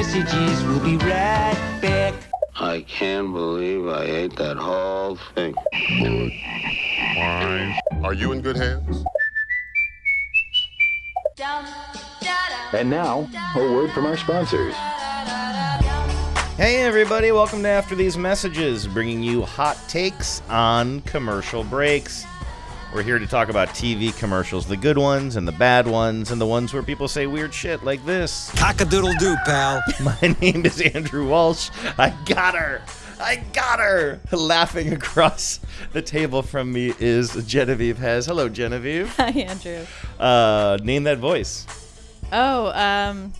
messages. We'll be right back. I can't believe I ate that whole thing. Are you in good hands? And now, a word from our sponsors. Hey, everybody, welcome to After These Messages, bringing you hot takes on commercial breaks. We're here to talk about TV commercials, the good ones and the bad ones, and the ones where people say weird shit like this. Cock-a-doodle doo, pal. My name is Andrew Walsh. I got her. I got her. Laughing across the table from me is Genevieve Hez. Hello, Genevieve. Hi, Andrew. Uh, name that voice. Oh, um,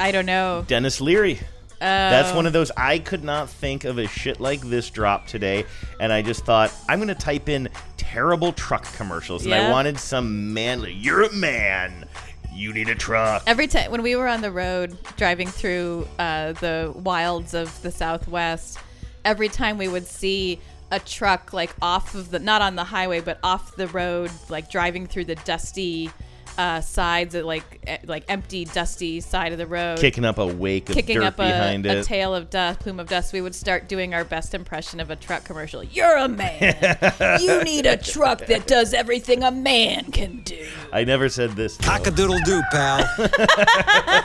I don't know. Denis Leary. Oh, That's one of those I could not think of a shit like this drop today, and I just thought I'm gonna type in terrible truck commercials, and I wanted some manly. You're a man. You need a truck. Every time when we were on the road driving through uh, the wilds of the Southwest, every time we would see a truck like off of the not on the highway but off the road, like driving through the dusty uh, sides, of, like like empty, dusty side of the road. Kicking up a wake of kicking dirt up a, behind a it. tail of dust, plume of dust, we would start doing our best impression of a truck commercial. You're a man. you need a truck that does everything a man can do. I never said this. though. Cock-a-doodle doo, pal.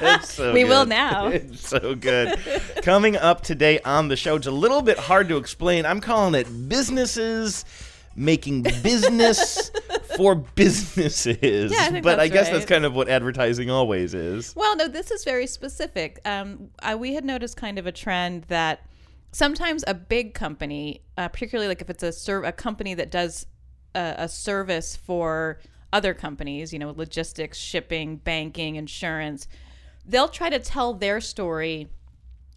It's so We will good. now. It's so good. Coming up today on the show, it's a little bit hard to explain. I'm calling it businesses making business for businesses. Yeah, I but I guess right. that's kind of what advertising always is. Well, no, this is very specific. Um, I, we had noticed kind of a trend that sometimes a big company, uh, particularly like if it's a serv- a company that does a, a service for other companies, you know, logistics, shipping, banking, insurance, they'll try to tell their story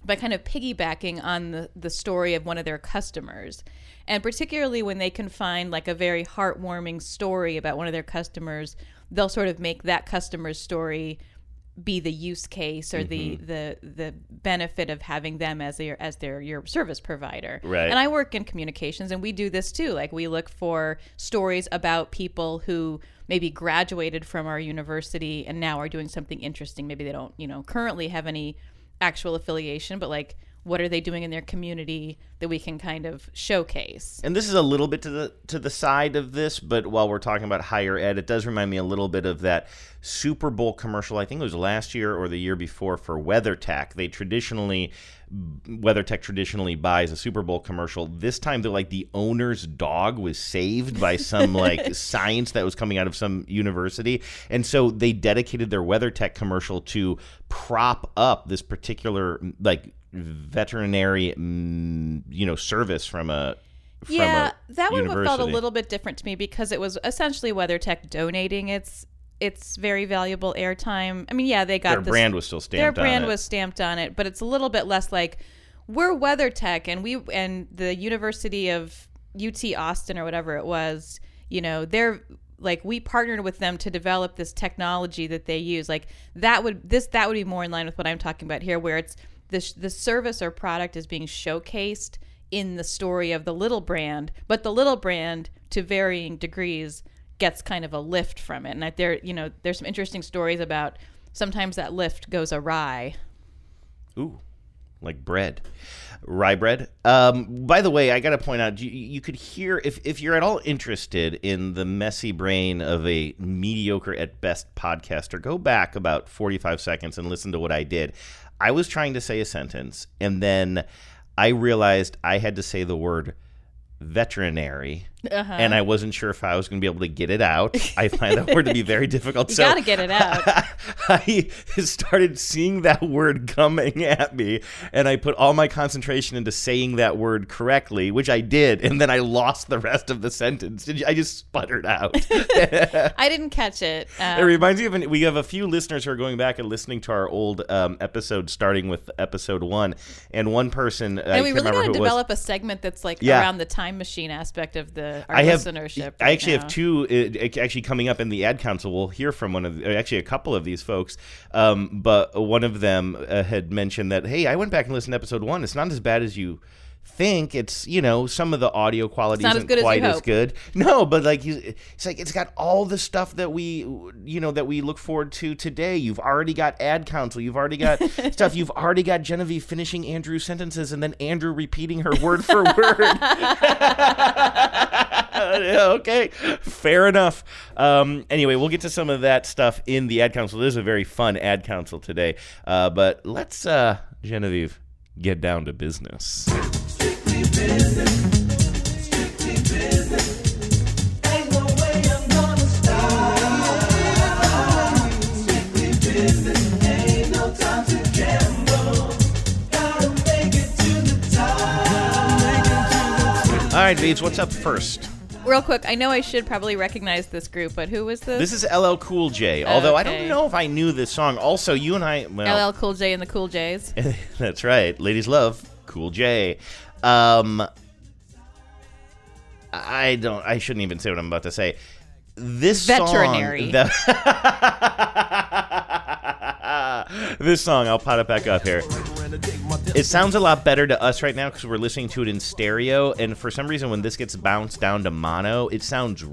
by kind of piggybacking on the, the story of one of their customers. And particularly when they can find like a very heartwarming story about one of their customers, they'll sort of make that customer's story be the use case or the mm-hmm. the the benefit of having them as their as their your service provider. Right. And I work in communications and we do this too. Like we look for stories about people who maybe graduated from our university and now are doing something interesting. Maybe they don't, you know, currently have any actual affiliation, but like what are they doing in their community that we can kind of showcase? And this is a little bit to the to the side of this, but while we're talking about higher ed, it does remind me a little bit of that Super Bowl commercial. I think it was last year or the year before for WeatherTech. They traditionally WeatherTech traditionally buys a Super Bowl commercial. This time, they're like the owner's dog was saved by some like science that was coming out of some university, and so they dedicated their WeatherTech commercial to prop up this particular like veterinary mm, you know service from a from yeah, a that one felt a little bit different to me because it was essentially WeatherTech donating its its very valuable airtime. I mean, yeah, they got Their this- brand was still Their stamped on brand it. was stamped on it, but it's a little bit less like we're WeatherTech and we and the University of UT Austin or whatever it was. You know, they're like we partnered with them to develop this technology that they use. Like that would this that would be more in line with what I'm talking about here, where it's the the service or product is being showcased in the story of the little brand, but the little brand to varying degrees gets kind of a lift from it. And that there, you know, there's some interesting stories about sometimes that lift goes awry. Ooh, like bread, rye bread. Um, by the way, I got to point out, you, you could hear if if you're at all interested in the messy brain of a mediocre at best podcaster, go back about 45 seconds and listen to what I did. I was trying to say a sentence, and then I realized I had to say the word veterinary. Uh-huh. And I wasn't sure if I was going to be able to get it out. I find that word to be very difficult. You so got to get it out. I started seeing that word coming at me, and I put all my concentration into saying that word correctly, which I did, and then I lost the rest of the sentence. I just sputtered out. I didn't catch it. It Um, reminds me of an, we have a few listeners who are going back and listening to our old um, episodes, starting with episode one, and one person I and we can't really got to it was. develop a segment that's like Yeah. around the time machine aspect of the our I have listenership. I actually now. have two uh, actually coming up in the ad council. We'll hear from one of the, actually a couple of these folks, um, but one of them uh, had mentioned that hey, I went back and listened to episode one. It's not as bad as you think it's you know some of the audio quality isn't as quite as hope. good. No, but like he's, it's like it's got all the stuff that we you know that we look forward to today. You've already got ad council. You've already got stuff. You've already got Genevieve finishing Andrew's sentences and then Andrew repeating her word for word. Okay, fair enough. Um, anyway, we'll get to some of that stuff in the ad council. This is a very fun ad council today. Uh, but let's, uh, Genevieve, get down to business. All right, Beaves, what's up first? Real quick, I know I should probably recognize this group, but who was this? This is LL Cool J. Although I Okay. don't know if I knew this song. Also, you and I, well, LL Cool J and the Cool J's. That's right. Ladies love Cool J. Um, I don't. I shouldn't even say what I'm about to say. This Veterinary. song. the- this song. I'll pot it back up here. It sounds a lot better to us right now because we're listening to it in stereo, and for some reason, when this gets bounced down to mono, it sounds r-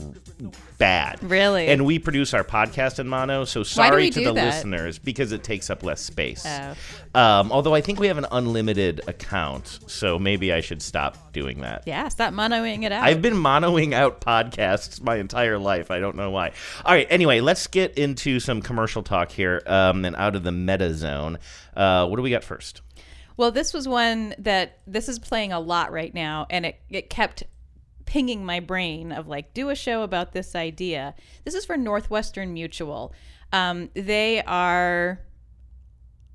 bad. Really? And we produce our podcast in mono, so sorry to the that? listeners because it takes up less space. Oh. Um, although I think we have an unlimited account, so maybe I should stop doing that. Yeah, stop monoing it out. I've been monoing out podcasts my entire life. I don't know why. All right. Anyway, let's get into some commercial talk here um, and out of the meta zone. Uh, what do we got first? Well, this was one that this is playing a lot right now, and it, it kept pinging my brain of like, do a show about this idea. This is for Northwestern Mutual. Um, they are,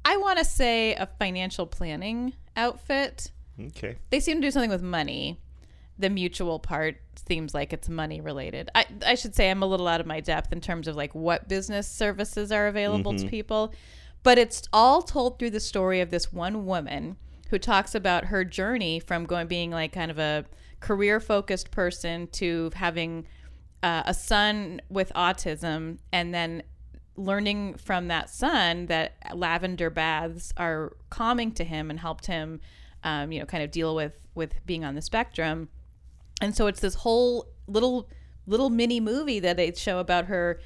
I want to say, a financial planning outfit. Okay. They seem to do something with money. The mutual part seems like it's money related. I, I should say I'm a little out of my depth in terms of like what business services are available to people, but it's all told through the story of this one woman who talks about her journey from going being like kind of a career focused person to having uh, a son with autism and then learning from that son that lavender baths are calming to him and helped him um, you know kind of deal with with being on the spectrum and so it's this whole little little mini movie that they show about her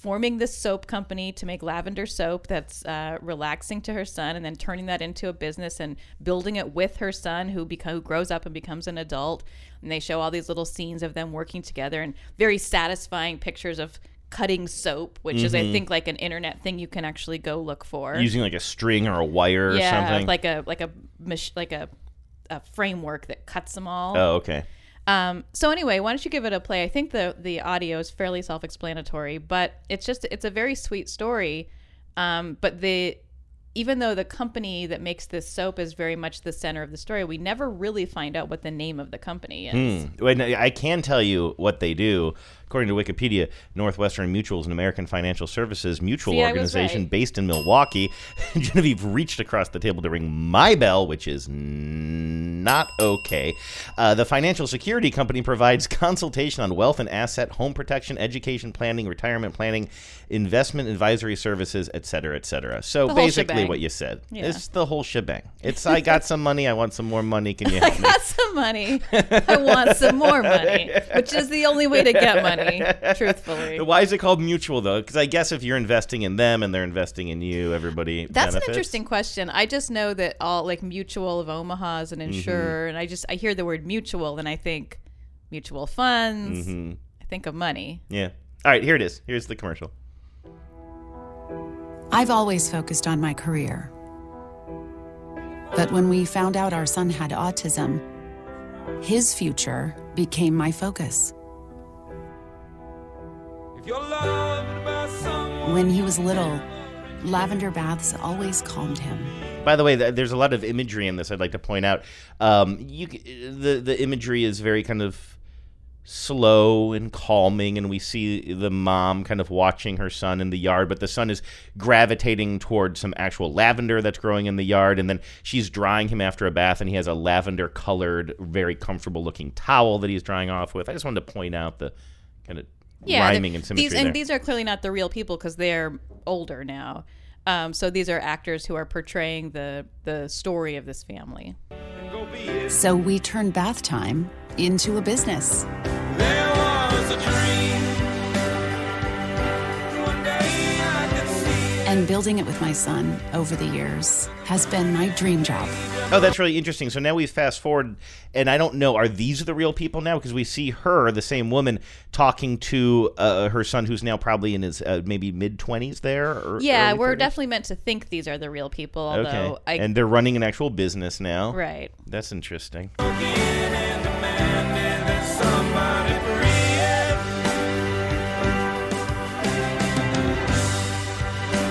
forming this soap company to make lavender soap that's uh, relaxing to her son and then turning that into a business and building it with her son who, beco- who grows up and becomes an adult and they show all these little scenes of them working together and very satisfying pictures of cutting soap which is i think like an internet thing you can actually go look for Using like a string or a wire or something. like a like a like a, a framework that cuts them all oh, okay. Um, so anyway, why don't you give it a play? I think the the audio is fairly self-explanatory, but it's just it's a very sweet story. Um, but the even though the company that makes this soap is very much the center of the story, we never really find out what the name of the company is. Hmm. I can tell you what they do. According to Wikipedia, Northwestern Mutual is an American financial services mutual See, organization right. based in Milwaukee. Genevieve reached across the table to ring my bell, which is not okay. Uh, the financial security company provides consultation on wealth and asset, home protection, education planning, retirement planning, investment advisory services, et cetera, et cetera. So basically, what you said. Yeah. It's the whole shebang. It's I got some money. I want some more money. Can you I help me? got some money. I want some more money, which is the only way to get money, truthfully. Why is it called mutual though? Because I guess if you're investing in them and they're investing in you, everybody. That's an interesting question. I just know that all like Mutual of Omaha is an Mm-hmm. insurer, and I just I hear the word mutual, and I think mutual funds. Mm-hmm. I think of money. Yeah. All right, here it is. Here's the commercial. I've always focused on my career. But when we found out our son had autism, his future became my focus. When he was little, lavender baths always calmed him. By the way, there's a lot of imagery in this. I'd like to point out. Um, you the the imagery is very kind of slow and calming, and we see the mom kind of watching her son in the yard, but the son is gravitating towards some actual lavender that's growing in the yard, and then she's drying him after a bath, and he has a lavender colored, very comfortable looking towel that he's drying off with. I just wanted to point out the kind of Yeah, rhyming and symmetry these there. and these are clearly not the real people because they're older now. Um, so these are actors who are portraying the the story of this family. So we turn bath time into a business. And building it with my son over the years has been my dream job. Oh, that's really interesting. So now we fast forward, and I don't know, are these the real people now? Because we see her, the same woman, talking to uh, her son, who's now probably in his uh, maybe mid twenties. There, or Yeah, we're 30s? definitely meant to think these are the real people. Although okay. I and they're running an actual business now. right. That's interesting.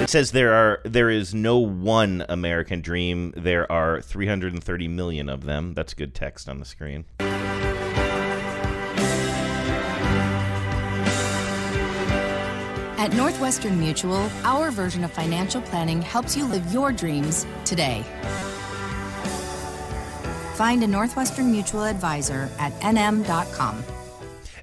Says there are there is no one American dream. There are 330 million of them. That's good text on the screen. At Northwestern Mutual, our version of financial planning helps you live your dreams today. Find a Northwestern Mutual advisor at nm.com.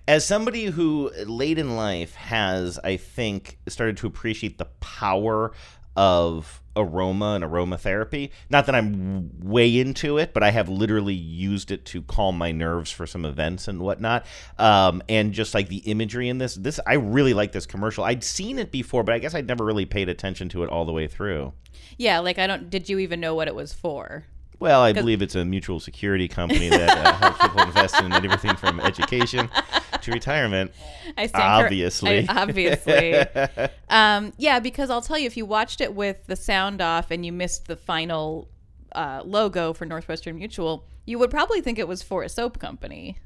As somebody who late in life has, I think, started to appreciate the power of aroma and aromatherapy. Not that I'm way into it, but I have literally used it to calm my nerves for some events and whatnot. Um, and just like the imagery in this, this I really like this commercial. I'd seen it before, but I guess I'd never really paid attention to it all the way through. Yeah, like I don't. Did you even know what it was for? Well, I believe it's a mutual security company that uh, helps people invest in everything from education to retirement. I cor- Obviously. I- obviously. um, yeah, because I'll tell you, if you watched it with the sound off and you missed the final uh, logo for Northwestern Mutual, you would probably think it was for a soap company.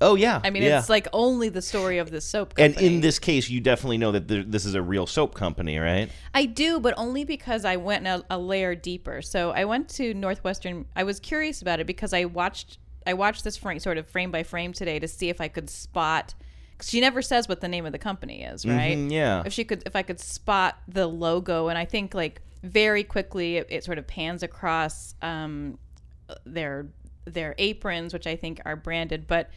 Oh yeah, I mean, yeah. it's like only the story of the soap And in this case, you definitely know that this is a real soap company, right? I do, but only because I went a, a layer deeper. So I went to Northwestern. I was curious about it because I watched I watched this frame, sort of frame by frame today to see if I could spot. Cause she never says what the name of the company is, right? Mhm, yeah. If she could, if I could spot the logo, and I think like very quickly it, it sort of pans across um, their their aprons, which I think are branded, but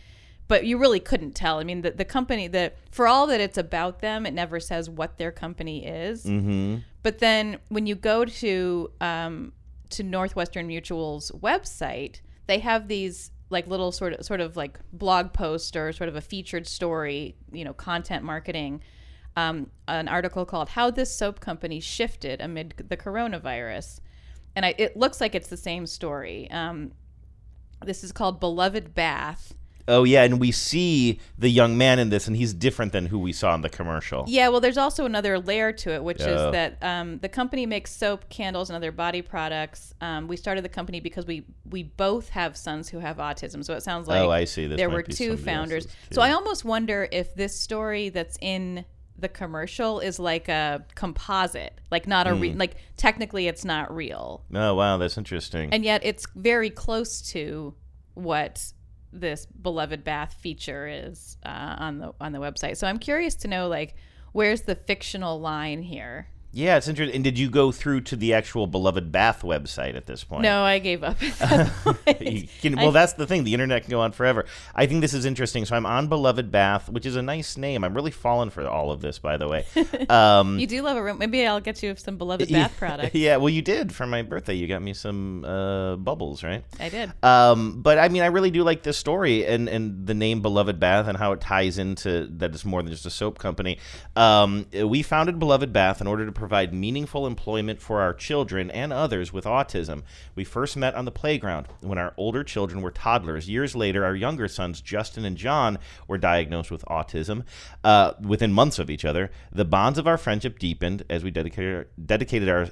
but you really couldn't tell. I mean, the, the company that for all that it's about them, it never says what their company is. Mm-hmm. But then when you go to um, to Northwestern Mutual's website, they have these like little sort of sort of like blog post or sort of a featured story, you know, content marketing. Um, an article called "How This Soap Company Shifted Amid the Coronavirus," and I, it looks like it's the same story. Um, this is called "Beloved Bath." Oh yeah, and we see the young man in this, and he's different than who we saw in the commercial. Yeah, well, there's also another layer to it, which Oh. is that um, the company makes soap, candles, and other body products. Um, we started the company because we we both have sons who have autism, so it sounds like Oh, I see. This there might were be two somebody founders. else's, So too. I almost wonder if this story that's in the commercial is like a composite, like not a Hmm. re- like technically it's not real, Oh wow, that's interesting. and yet it's very close to what this beloved bath feature is uh, on the on the website. So I'm curious to know like where's the fictional line here. Yeah, it's interesting. And did you go through to the actual beloved bath website at this point? No, I gave up. At that. Can, well, that's the thing. The internet can go on forever. I think this is interesting. So I'm on Beloved Bath, which is a nice name. I'm really falling for all of this, by the way. Um, you do love a room. Maybe I'll get you some beloved bath products. Yeah, well, you did for my birthday. You got me some uh, bubbles, right? I did. Um, but I mean, I really do like this story and, and the name Beloved Bath and how it ties into that it's more than just a soap company. Um, we founded Beloved Bath in order to provide meaningful employment for our children and others with autism. We first met on the playground when our older children were toddlers. Years later, our younger sons, Justin and John, were diagnosed with autism. Uh, within months of each other, the bonds of our friendship deepened as we dedicated, dedicated our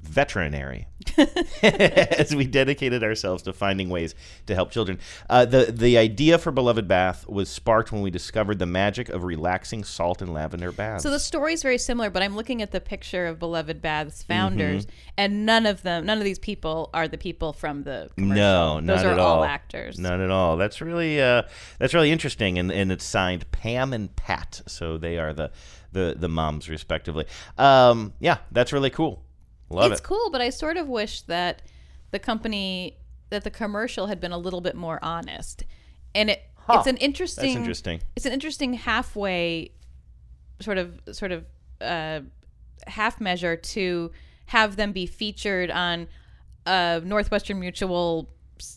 veterinary as we dedicated ourselves to finding ways to help children. Uh, the the idea for Beloved Bath was sparked when we discovered the magic of relaxing salt and lavender baths. So the story is very similar, but I'm looking at the picture of Beloved Bath's founders, Mm-hmm. and none of them, none of these people are the people from the commercial. no, those not are at all all. actors. Not at all. That's really uh, that's really interesting, and, and it's signed Pam and Pat, so they are the the the moms respectively. Um, yeah, that's really cool. Love it's it. cool, but I sort of wish that the company that the commercial had been a little bit more honest. And it it's an interesting That's interesting. It's an interesting halfway sort of sort of uh, half measure to have them be featured on a Northwestern Mutual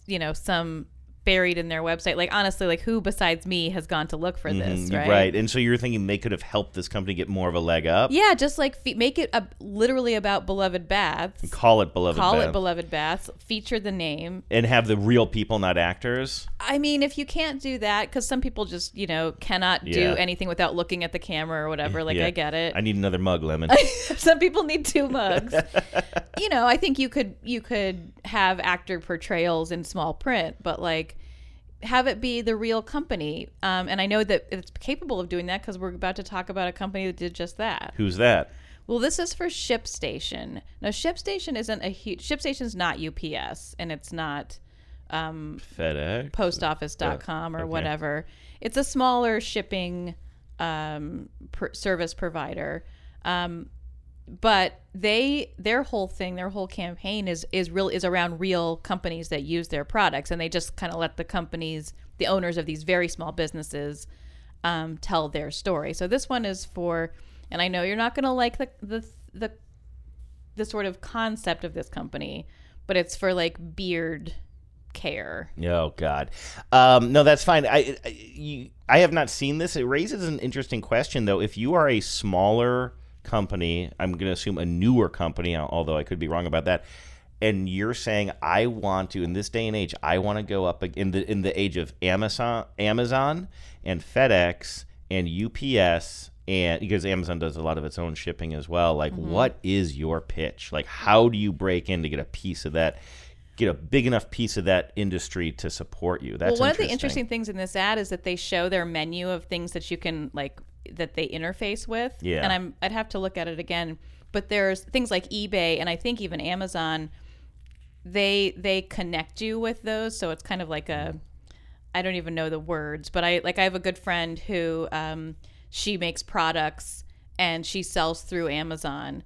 you know some buried in their website. Like honestly, like who besides me has gone to look for this, Mhm, right? And so you're thinking they could have helped this company get more of a leg up? Yeah, just like fe- make it a, literally about beloved baths. Call it Beloved Call Bath. it beloved baths. Feature the name. and have the real people, not actors. I mean, if you can't do that, because some people just you know cannot Yeah. do anything without looking at the camera or whatever. Like Yeah. I get it. I need another mug, Lemon. some people need two mugs. you know, I think you could you could have actor portrayals in small print, but like have it be the real company. Um, and I know that it's capable of doing that because we're about to talk about a company that did just that. Who's that? Well, this is for ShipStation. Now, ShipStation isn't a huge. ShipStation's not UPS, and it's not um, FedEx. postoffice.com or okay. whatever. It's a smaller shipping um, service provider. Um, but they their whole thing, their whole campaign is is real is around real companies that use their products, and they just kind of let the companies, the owners of these very small businesses, um, tell their story. So this one is for, and I know you're not going to like the the the the sort of concept of this company, but it's for like beard care. Oh God, um, no, that's fine. I, I, you, I have not seen this. It raises an interesting question, though. If you are a smaller company, I'm going to assume a newer company, although I could be wrong about that. And you're saying I want to in this day and age, I want to go up in the in the age of Amazon, Amazon and FedEx and UPS, and because Amazon does a lot of its own shipping as well. Like, Mm-hmm. what is your pitch? Like, how do you break in to get a piece of that? Get a big enough piece of that industry to support you. That's well, one of the interesting things in this ad is that they show their menu of things that you can like that they interface with. Yeah. And I'm I'd have to look at it again, but there's things like eBay and I think even Amazon. They they connect you with those, so it's kind of like a I don't even know the words, but I like I have a good friend who um, she makes products and she sells through Amazon.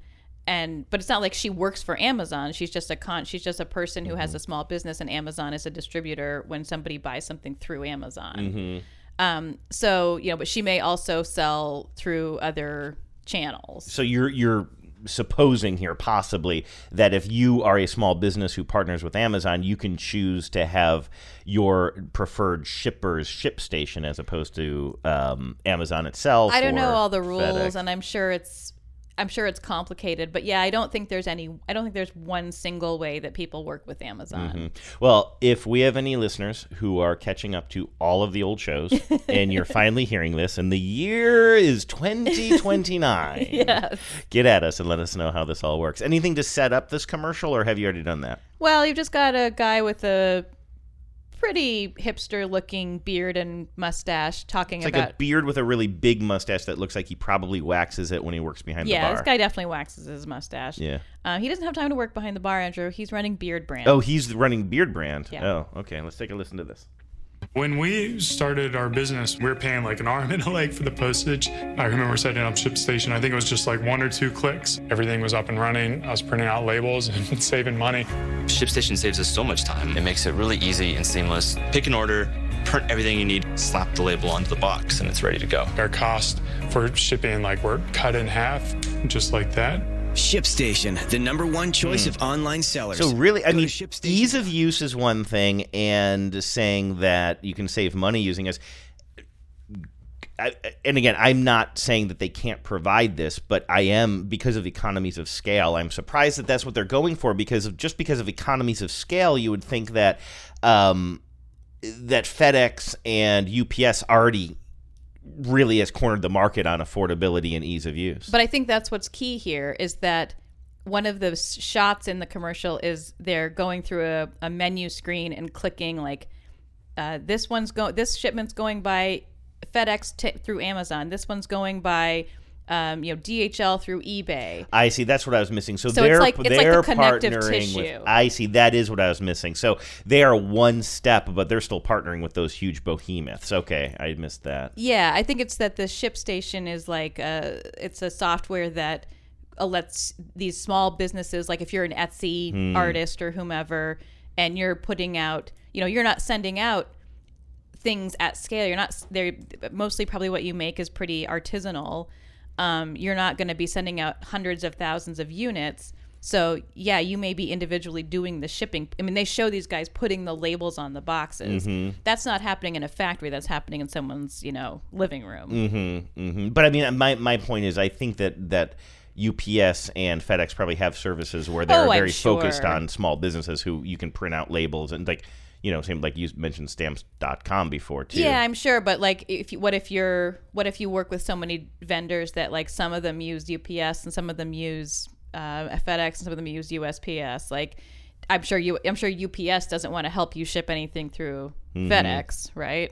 And but it's not like she works for Amazon. She's just a con. She's just a person who has a small business, and Amazon is a distributor when somebody buys something through Amazon. Um, so you know, but she may also sell through other channels. So you're you're supposing here possibly that if you are a small business who partners with Amazon, you can choose to have your preferred shipper's ShipStation as opposed to um, Amazon itself. I don't know all the rules, FedEx. and I'm sure it's I'm sure it's complicated. But yeah, I don't think there's any. I don't think there's one single way that people work with Amazon. Mm-hmm. Well, if we have any listeners who are catching up to all of the old shows and you're finally hearing this and the year is 2029, Yes. get at us and let us know how this all works. Anything to set up this commercial or have you already done that? Well, you've just got a guy with a pretty hipster looking beard and mustache talking It's like about a beard with a really big mustache that looks like he probably waxes it when he works behind yeah, the bar. Yeah, this guy definitely waxes his mustache. Yeah. Uh, he doesn't have time to work behind the bar, Andrew. He's running Beardbrand. Oh, he's running Beardbrand. Yeah. Oh, okay. Let's take a listen to this. When we started our business, we were paying like an arm and a leg for the postage. I remember setting up ShipStation. I think it was just like one or two clicks. Everything was up and running. I was printing out labels and saving money. ShipStation saves us so much time. It makes it really easy and seamless. Pick an order, print everything you need, slap the label onto the box, and it's ready to go. Our cost for shipping, like, were cut in half, just like that. ShipStation, the number one choice of online sellers. So really, I Go mean, ease of use is one thing, and saying that you can save money using us. I, and again, I'm not saying that they can't provide this, but I am because of economies of scale. I'm surprised that that's what they're going for because of just because of economies of scale, you would think that um, that FedEx and UPS already really has cornered the market on affordability and ease of use. But I think that's what's key here is that one of the shots in the commercial is they're going through a, a menu screen and clicking like uh, this one's go this shipment's going by FedEx t- through Amazon. This one's going by um, you know DHL through eBay. I see. That's what I was missing. So, So it's they're like- it's like they're the connective partnering tissue. with. I see. That is what I was missing. So they are one step, but they're still partnering with those huge behemoths. Okay, I missed that. Yeah, I think it's that the ShipStation is like a, it's a software that uh, lets these small businesses, like if you're an Etsy Hmm. artist or whomever, and you're putting out, you know, you're not sending out things at scale. You're not. They're mostly probably what you make is pretty artisanal. Um, you're not going to be sending out hundreds of thousands of units. So yeah, you may be individually doing the shipping. I mean, they show these guys putting the labels on the boxes. Mhm. That's not happening in a factory. That's happening in someone's you know living room. Mm-hmm, mm-hmm. But I mean, my my point is, I think that that UPS and FedEx probably have services where they're Oh, very focused on small businesses who you can print out labels and like you know, same like you mentioned stamps.com before too. Yeah, I'm sure, but like, if you, what if you're, what if you work with so many vendors that like some of them use UPS and some of them use uh, FedEx and some of them use USPS? Like, I'm sure you, I'm sure UPS doesn't want to help you ship anything through Mhm. FedEx, right?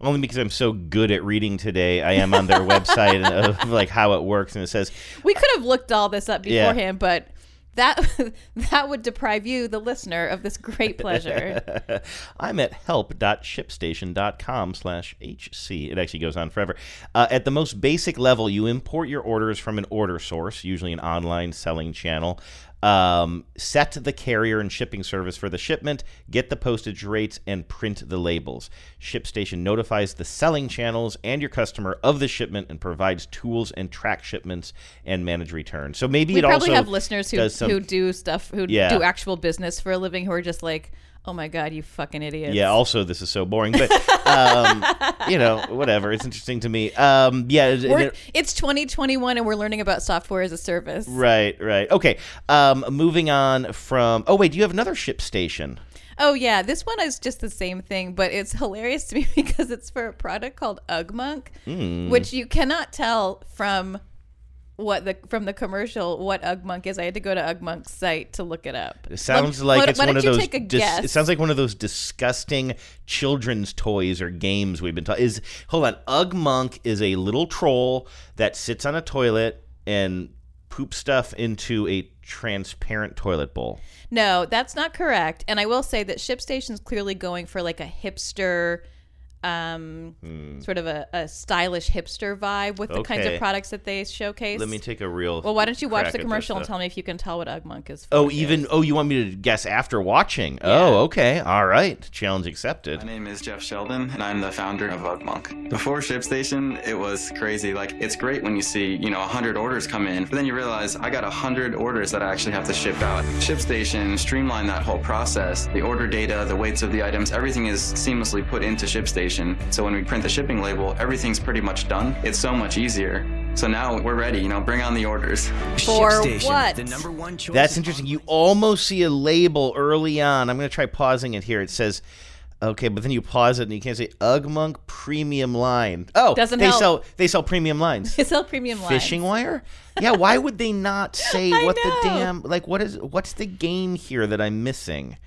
Only because I'm so good at reading today, I am on their website of like how it works, and it says We could have looked all this up Yeah. beforehand, but that that would deprive you, the listener, of this great pleasure. I'm at help.shipstation.com slash HC. It actually goes on forever. Uh, at the most basic level, you import your orders from an order source, usually an online selling channel. Um, set the carrier and shipping service for the shipment, get the postage rates, and print the labels. ShipStation notifies the selling channels and your customer of the shipment and provides tools and track shipments and manage returns. So maybe it also. we it probably also have listeners who some- who do stuff, who Yeah. do actual business for a living, who are just like, "Oh my god, you fucking idiots!" Yeah. Also, this is so boring, but um, you know, whatever. It's interesting to me. Um, yeah. it- We're, it- it's 2021 and we're learning about software as a service. right. Right. Okay. Um, moving on from. Oh wait, do you have another ShipStation? Oh yeah, this one is just the same thing, but it's hilarious to me because it's for a product called UgMonk, Hmm. which you cannot tell from what the from the commercial what UgMonk is. I had to go to UgMonk's site to look it up. It sounds like why it's one of you those. Take a dis- guess. it sounds like one of those disgusting children's toys or games we've been talking. Is hold on, Ugmonk is a little troll that sits on a toilet and poops stuff into a transparent toilet bowl. No, that's not correct. And I will say that ShipStation's clearly going for like a hipster, um, Hmm. sort of a, a stylish hipster vibe with the kinds of products that they showcase. Let me take a real. Well, why don't you watch the commercial and tell me if you can tell what UgMonk is? For? Oh, even oh, you want me to guess after watching? Oh, okay, all right. Challenge accepted. My name is Jeff Sheldon, and I'm the founder of UgMonk. Before ShipStation, it was crazy. Like, it's great when you see, you know, 100 orders come in, but then you realize I got 100 orders that I actually have to ship out. ShipStation streamlined that whole process. The order data, the weights of the items, everything is seamlessly put into ShipStation. So when we print the shipping label, everything's pretty much done. It's so much easier. So now we're ready, you know, bring on the orders. For ShipStation, what? the number one choice. That's interesting. You almost see a label early on. I'm going to try pausing it here. It says, okay, but then you pause it and you can't say Ugmonk Premium Line. Oh, Doesn't they help. sell they sell premium lines. They sell premium lines. Fishing wire? Yeah, why would they not say I what the damn like what is what's the game here that I'm missing?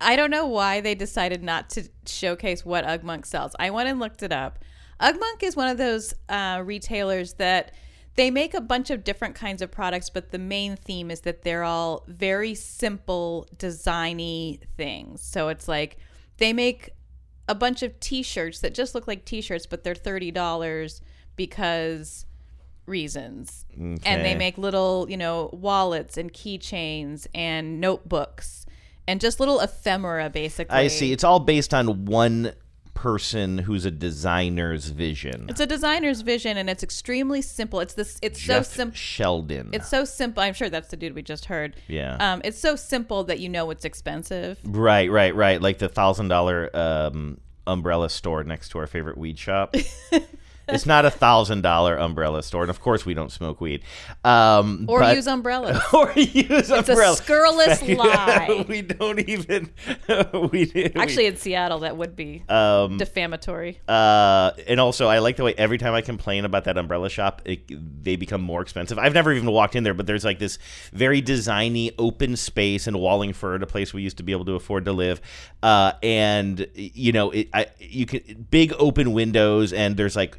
I don't know why they decided not to showcase what UgMonk sells. I went and looked it up. UgMonk is one of those uh, retailers that they make a bunch of different kinds of products, but the main theme is that they're all very simple, designy things. So it's like they make a bunch of T-shirts that just look like T-shirts, but they're thirty dollars because reasons. And they make little, you know, wallets and keychains and notebooks and just little ephemera, basically. I see. It's all based on one person who's a designer's vision. It's a designer's vision, and it's extremely simple. It's this. It's Jeff so simple. Sheldon. It's so simple. I'm sure that's the dude we just heard. Yeah. Um, it's so simple that you know it's expensive. Right, right, right. Like the thousand dollar um, umbrella store next to our favorite weed shop. it's not a thousand dollar umbrella store, and of course we don't smoke weed. Um, Or but- use umbrellas. or use It's a scurrilous lie. we don't even. we, we- Actually, in Seattle, that would be Um, defamatory. Uh, and also, I like the way every time I complain about that umbrella shop, it, they become more expensive. I've never even walked in there, but there's like this very designy open space in Wallingford, a place we used to be able to afford to live. Uh, and you know, it, I you can big open windows, and there's like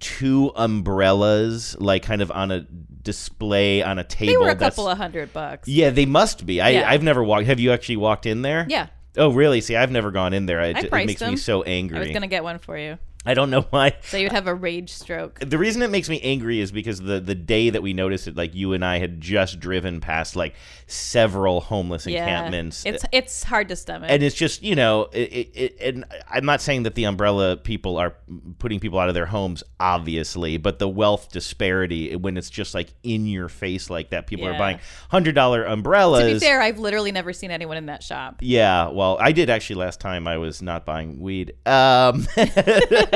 two umbrellas, like kind of on a display on a table. They were a that's- couple of hundred bucks. Yeah, they must be. I, Yeah. I've never walked. Have you actually walked in there? Yeah. Oh, really? See, I've never gone in there. It, I it makes them. me so angry. I was gonna get one for you. I don't know why. So you'd have a rage stroke. The reason it makes me angry is because the the day that we noticed it, like you and I had just driven past like several homeless encampments. Yeah, it's it's hard to stomach. and it's just you know, it, it, it, and I'm not saying that the umbrella people are putting people out of their homes, obviously, but the wealth disparity when it's just like in your face like that, people Yeah. are buying hundred dollar umbrellas. to be fair, I've literally never seen anyone in that shop. Yeah, well, I did actually last time. I was not buying weed. Um,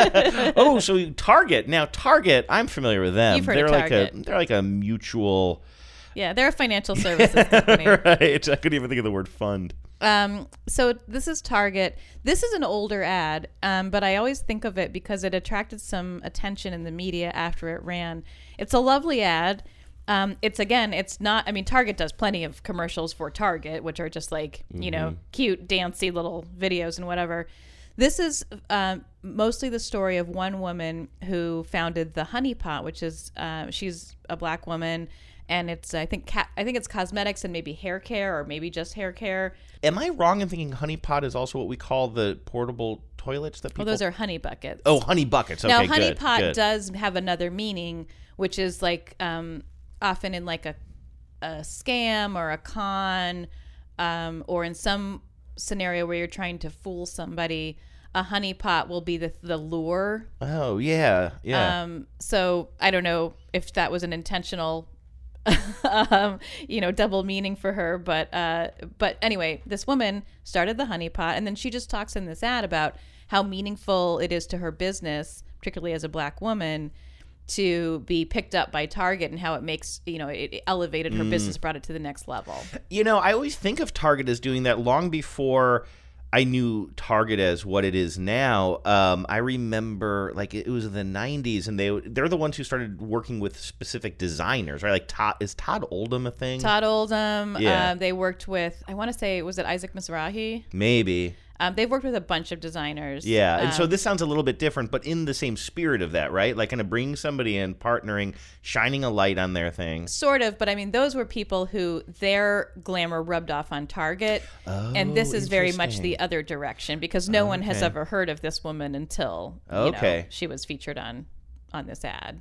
oh, so Target now Target. I'm familiar with them. You've heard they're of like Target. a they're like a mutual. Yeah, they're a financial services company. right. I couldn't even think of the word fund. Um, so this is Target. This is an older ad, um, but I always think of it because it attracted some attention in the media after it ran. It's a lovely ad. Um, it's again, it's not. I mean, Target does plenty of commercials for Target, which are just like you know Mhm. cute, dancy little videos and whatever. This is um, mostly the story of one woman who founded the Honey Pot, which is uh, she's a black woman, and it's I think ca- I think it's cosmetics and maybe hair care or maybe just hair care. Am I wrong in thinking Honey Pot is also what we call the portable toilets that people? Well, those are honey buckets. Oh, honey buckets. Okay, now, honey good, pot good. does have another meaning, which is like um, often in like a, a scam or a con, um, or in some scenario where you're trying to fool somebody. A honeypot will be the the lure. Oh yeah, yeah. Um, so I don't know if that was an intentional, um, you know, double meaning for her, but uh, but anyway, this woman started the honeypot, and then she just talks in this ad about how meaningful it is to her business, particularly as a black woman, to be picked up by Target, and how it makes you know it, elevated her Mm. business, brought it to the next level. You know, I always think of Target as doing that long before I knew Target as what it is now. Um, I remember like it was in the '90s, and they they're the ones who started working with specific designers, right? Like Todd is Todd Oldham a thing? Todd Oldham, Yeah. uh, they worked with I want to say was it Isaac Mizrahi? Maybe. Um, they've worked with a bunch of designers. Yeah, and so Um, this sounds a little bit different, but in the same spirit of that, right? Like kind of bringing somebody in, partnering, shining a light on their thing. Sort of, but I mean, those were people who their glamour rubbed off on Target, and this Oh, is very much the other direction because no one has ever heard of this woman until you know, Okay. she was featured on on this ad.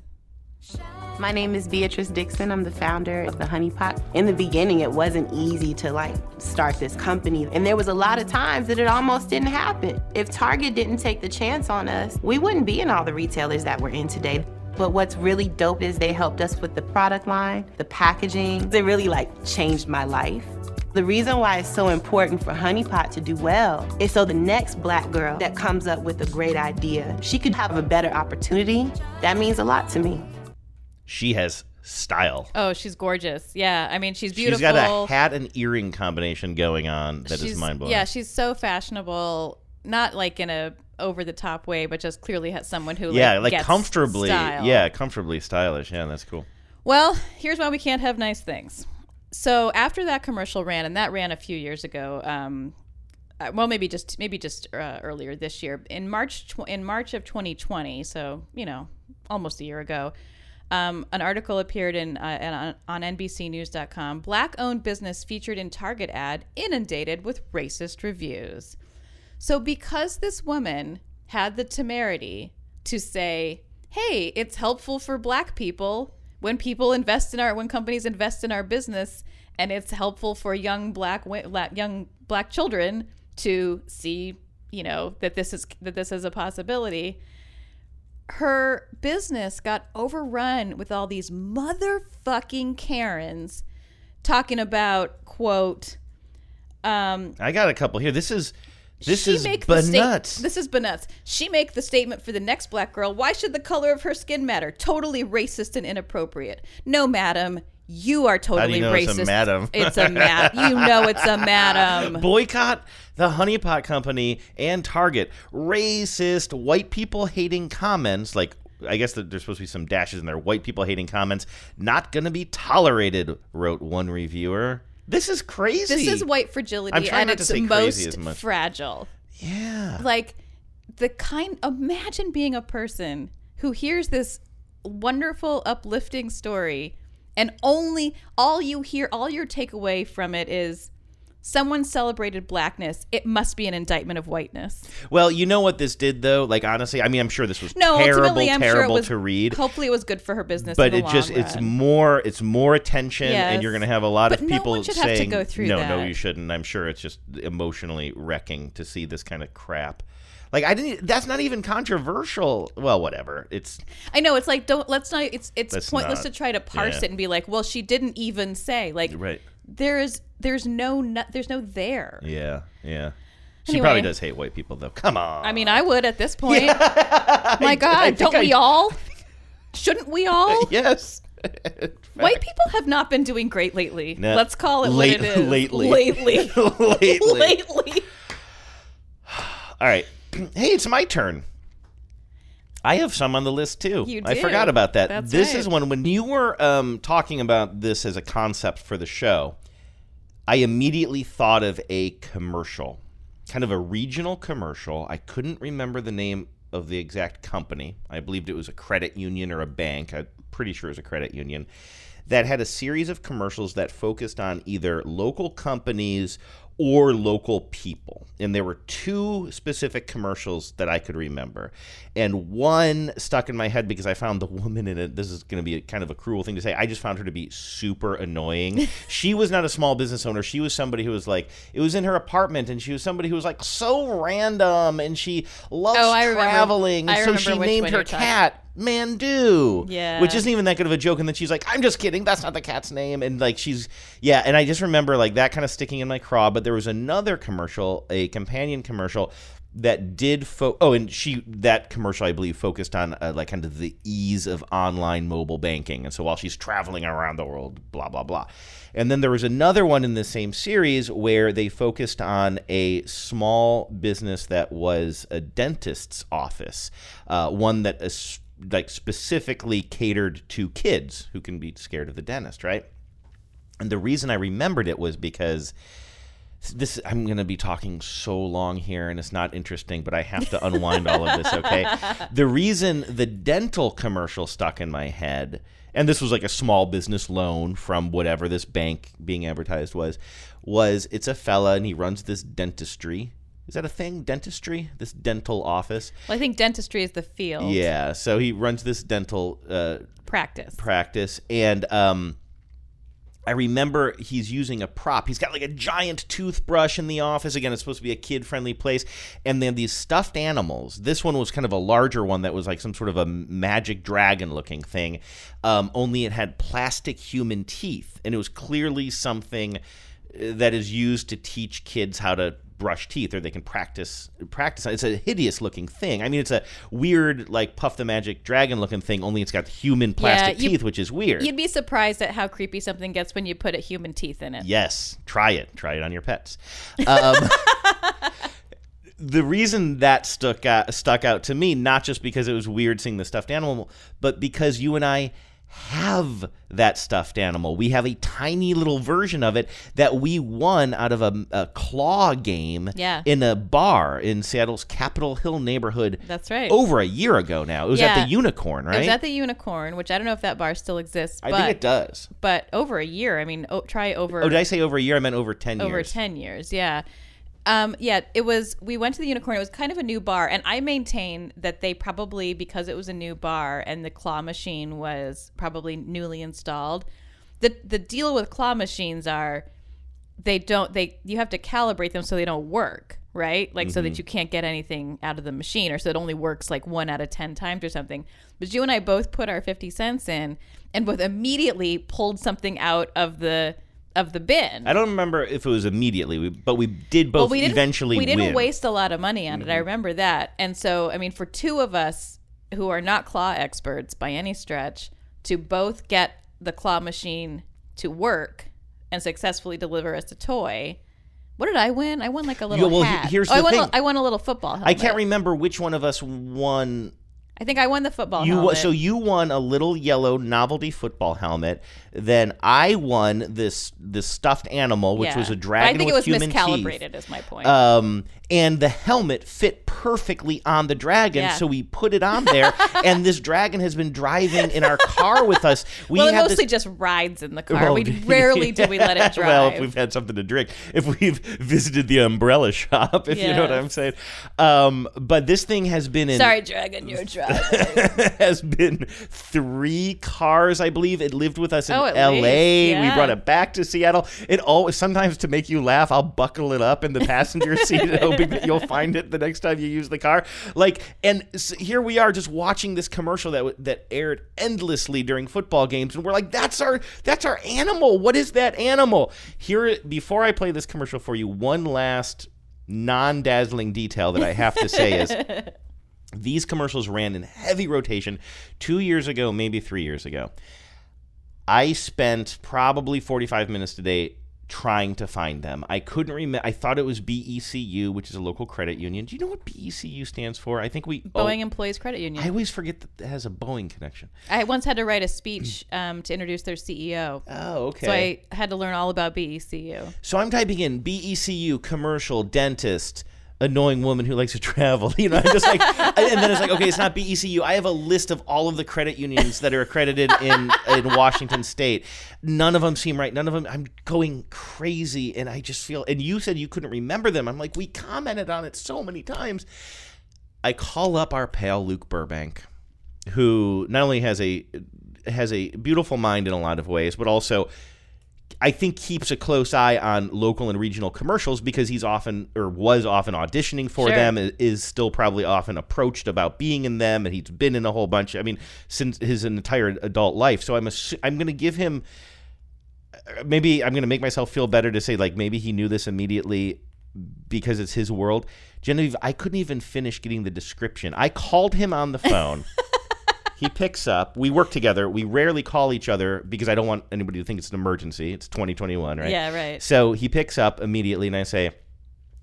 My name is Beatrice Dixon. I'm the founder of the Honey Pot. In the beginning, it wasn't easy to like start this company, and there was a lot of times that it almost didn't happen. If Target didn't take the chance on us, we wouldn't be in all the retailers that we're in today. But what's really dope is they helped us with the product line, the packaging. It really like changed my life. The reason why it's so important for Honey Pot to do well is so the next black girl that comes up with a great idea, she could have a better opportunity. That means a lot to me. She has style. Oh, she's gorgeous. Yeah, I mean, she's beautiful. She's got a hat and earring combination going on that is She's- mind blowing. Yeah, she's so fashionable, not like in a over the top way, but just clearly has someone who yeah, like, like comfortably, style. yeah, comfortably stylish. Yeah, that's cool. Well, here's why we can't have nice things. So after that commercial ran, and that ran a few years ago, um, uh, well, maybe just maybe just uh, earlier this year, in March tw- in March of 2020. So you know, almost a year ago. Um, an article appeared in uh, on, on NBCNews.com. Black-owned business featured in Target ad inundated with racist reviews. So because this woman had the temerity to say, "Hey, it's helpful for black people when people invest in our when companies invest in our business and it's helpful for young black young black children to see, you know, that this is that this is a possibility." Her business got overrun with all these motherfucking Karens talking about quote um I got a couple here. This is this she is make the sta- nuts. This is nuts. She make the statement for the next black girl. Why should the color of her skin matter? Totally racist and inappropriate. No, madam, you are totally you know racist. it's a madam? It's a mad. You know it's a madam. Boycott the Honey Pot Company and Target. Racist, white people hating comments like. I guess that there's supposed to be some dashes in there. White people hating comments not going to be tolerated, wrote one reviewer. This is crazy. This is white fragility I'm trying at not to its most fragile. Yeah. Like the kind imagine being a person who hears this wonderful uplifting story and only all you hear all your takeaway from it is someone celebrated blackness, it must be an indictment of whiteness. Well, you know what this did though? Like honestly, I mean, I'm sure this was No, terrible, I'm sure terrible was. to read. Hopefully, it was good for her business. But in the it just long it's more it's more attention and you're going to have a lot But of no people one should have to saying no, no you shouldn't. I'm sure it's just emotionally wrecking to see this kind of crap. Like I didn't that's not even controversial. Well, whatever. It's I know it's like don't let's not. It's it's Let's pointless not. to try to parse Yeah. it and be like, well, she didn't even say like right. there's there's no no there's no there. Yeah, yeah. She Anyway. probably does hate white people though. Come on. I mean, I would at this point. My God, think don't I- we all? Shouldn't we all? yes. White people have not been doing great lately. No. Let's call it Late- what it is. lately. Lately. Lately. lately. All right. Hey, it's my turn. I have some on the list too. You I forgot about that. That's this right. is one when you were um, talking about this as a concept for the show. I immediately thought of a commercial, kind of a regional commercial. I couldn't remember the name of the exact company. I believed it was a credit union or a bank. I'm pretty sure it was a credit union that had a series of commercials that focused on either local companies or local people. And there were two specific commercials that I could remember. And one stuck in my head because I found the woman in it. This is going to be a, kind of a cruel thing to say. I just found her to be super annoying. she was not a small business owner. She was somebody who was like, it was in her apartment, and she was somebody who was like so random, and she loves Oh, I remember- traveling. I so remember she named her you're cat Mandu. Yeah. Which isn't even that good of a joke. And then she's like, I'm just kidding. That's not the cat's name. And like, she's, yeah. And I just remember like that kind of sticking in my craw. But there was another commercial, a companion commercial that did fo- oh and she that commercial i believe focused on uh, like kind of the ease of online mobile banking and so while she's traveling around the world blah blah blah and then there was another one in the same series where they focused on a small business that was a dentist's office uh, one that is like specifically catered to kids who can be scared of the dentist right? And the reason i remembered it was because this I'm going to be talking so long here and it's not interesting but I have to unwind all of this okay? The reason the dental commercial stuck in my head and this was like a small business loan from whatever this bank being advertised was was it's a fella and he runs this dentistry is that a thing dentistry this dental office Well, I think dentistry is the field. yeah so he runs this dental uh, Practice. practice and um I remember he's using a prop. He's got like a giant toothbrush in the office. Again, it's supposed to be a kid friendly place. And then these stuffed animals. This one was kind of a larger one that was like some sort of a magic dragon looking thing. Um, only it had plastic human teeth. And it was clearly something uh, that is used to teach kids how to brush teeth or they can practice practice it's a hideous looking thing i mean it's a weird like puff the magic dragon looking thing only it's got human plastic you- teeth which is weird You'd be surprised at how creepy something gets when you put a human teeth in it. Yes, try it. Try it on your pets. Um, the reason that stuck out, stuck out to me, not just because it was weird seeing the stuffed animal, but because you and I have that stuffed animal. We have a tiny little version of it that we won out of a, a claw game Yeah. in a bar in Seattle's Capitol Hill neighborhood. That's right. Over a year ago now. It was at the Unicorn, right? It was at the Unicorn, which I don't know if that bar still exists. I but, think it does. But over a year. I mean, o- try over. Oh, did I say over a year? I meant over 10 over years. 10 years yeah um yeah it was we went to the unicorn. It was kind of a new bar and i maintain that they probably because it was a new bar and the claw machine was probably newly installed the the deal with claw machines are they don't they you have to calibrate them so they don't work right? Like so that Mhm. you can't get anything out of the machine or so it only works like one out of 10 times or something. But you and i both put our 50 cents in and both immediately pulled something out of the of the bin I don't remember if it was immediately, we- but we did both well, we eventually we didn't win. waste a lot of money on it. I Mhm. remember that. And so, I mean, for two of us who are not claw experts by any stretch, to both get the claw machine to work and successfully deliver us a toy. What did I win? I won like a little Yeah, well, hat. here's oh, I the won. thing. A, I won a little football. Helmet. I can't remember which one of us won I think I won the football You helmet. so you won a little yellow novelty football helmet. Then I won this this stuffed animal, which Yeah. was a But dragon I think it was miscalibrated. teeth. Is my point. Um, and the helmet fit perfectly on the dragon, Yeah. so we put it on there. and this dragon has been driving in our car with us. We well, mostly this, just rides in the car. Well, we rarely do we let it drive. well, if we've had something to drink, if we've visited the umbrella shop, if you know what I'm saying. Um, but this thing has been in Sorry, dragon, you're driving. has been three cars, I believe. It lived with us in Oh, L.A. least, We brought it back to Seattle. It always sometimes to make you laugh. I'll buckle it up in the passenger seat, hoping you'll find it the next time you use the car. Like, and s here we are, just watching this commercial that that aired endlessly during football games, and we're like, "That's our that's our animal. What is that animal?" Here, before I play this commercial for you, one last non-dazzling detail that I have to say is these commercials ran in heavy rotation two years ago, maybe three years ago. I spent probably 45 minutes today trying to find them. I couldn't remember. I thought it was BECU, which is a local credit union. Do you know what BECU stands for? I think we. oh, Boeing Employees Credit Union. I always forget that it has a Boeing connection. I once had to write a speech um, to introduce their CEO. Oh, okay. So I had to learn all about BECU. So I'm typing in BECU commercial dentist annoying woman who likes to travel. You know, I'm just like, and then it's like, okay, it's not BECU. I have a list of all of the credit unions that are accredited in in Washington State. None of them seem right. None of them. I'm going crazy, and I just feel. And you said you couldn't remember them. I'm like, we commented on it so many times. I call up our pal Luke Burbank, who not only has a has a beautiful mind in a lot of ways, but also I think keeps a close eye on local and regional commercials because he's often or was often auditioning for Sure. them is still probably often approached about being in them and he's been in a whole bunch I mean since his entire adult life. So I'm assu- I'm going to give him uh, maybe I'm going to make myself feel better to say like maybe he knew this immediately because it's his world. Genevieve I couldn't even finish getting the description. I called him on the phone he picks up. We work together. We rarely call each other because I don't want anybody to think it's an emergency. It's 2021, right? Yeah, right. So he picks up immediately, and I say,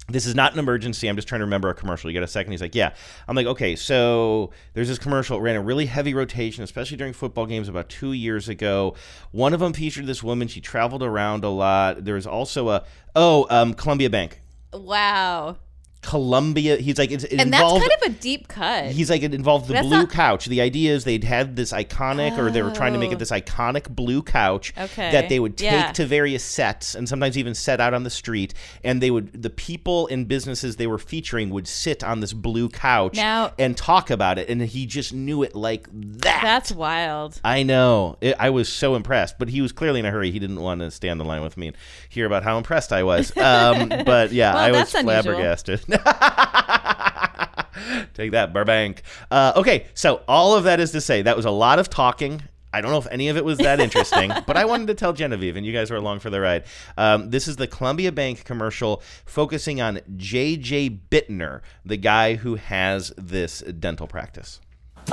this is not an emergency. I'm just trying to remember a commercial. You got a second? He's like, yeah. I'm like, okay, so there's this commercial. It ran a really heavy rotation, especially during football games about two years ago. One of them featured this woman. She traveled around a lot. There was also a, oh, um, Columbia Bank. Wow. Columbia. He's like, it's, it and that's involved- kind of a deep cut. He's like it involved the That's blue not- couch. The idea is they'd had this iconic, or they were trying to make Oh. it this iconic blue couch Okay, that they would take yeah. to various sets and sometimes even set out on the street. And they would the people and businesses they were featuring would sit on this blue couch Now- and talk about it. And he just knew it like that. That's wild. I know. It, I was so impressed, but he was clearly in a hurry. He didn't want to stay on the line with me and hear about how impressed I was. Um, but yeah, Well, I was that's unusual. flabbergasted. Take that, Burbank. Uh, okay, so all of that is to say that was a lot of talking. I don't know if any of it was that interesting, but I wanted to tell Genevieve, and you guys were along for the ride. Um, this is the Columbia Bank commercial focusing on JJ Bittner, the guy who has this dental practice.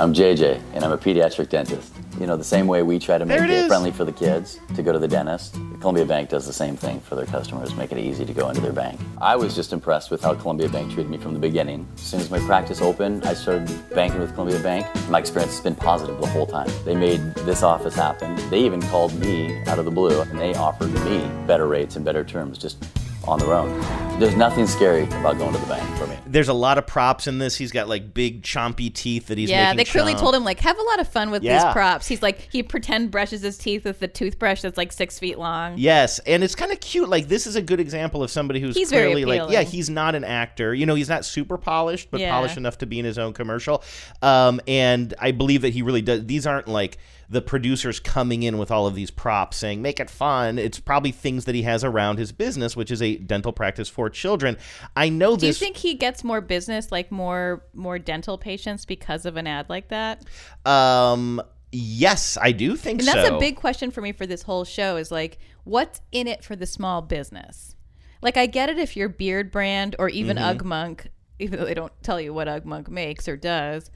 I'm JJ, and I'm a pediatric dentist. You know, the same way we try to make it, it friendly for the kids to go to the dentist, Columbia Bank does the same thing for their customers, make it easy to go into their bank. I was just impressed with how Columbia Bank treated me from the beginning. As soon as my practice opened, I started banking with Columbia Bank. My experience has been positive the whole time. They made this office happen. They even called me out of the blue, and they offered me better rates and better terms just on their own. There's nothing scary about going to the bank for me. There's a lot of props in this. He's got like big chompy teeth that he's yeah, making they clearly chomp. told him like have a lot of fun with Yeah. these props. He's like he pretend brushes his teeth with the toothbrush that's like six feet long. Yes, and it's kind of cute. Like this is a good example of somebody who's He's very clearly like, yeah, he's not an actor. You know, he's not super polished, but Yeah. polished enough to be in his own commercial. Um, and I believe that he really does. These aren't like the producers coming in with all of these props saying make it fun. It's probably things that he has around his business, which is a dental practice for children. I know this. Do you think he gets more business, like more more dental patients because of an ad like that? um, yes, I do think so. And that's so. a big question for me for this whole show is like, what's in it for the small business? Like, I get it if you're Beardbrand or even Mhm. Ugmonk, even though they don't tell you what Ugmonk makes or does.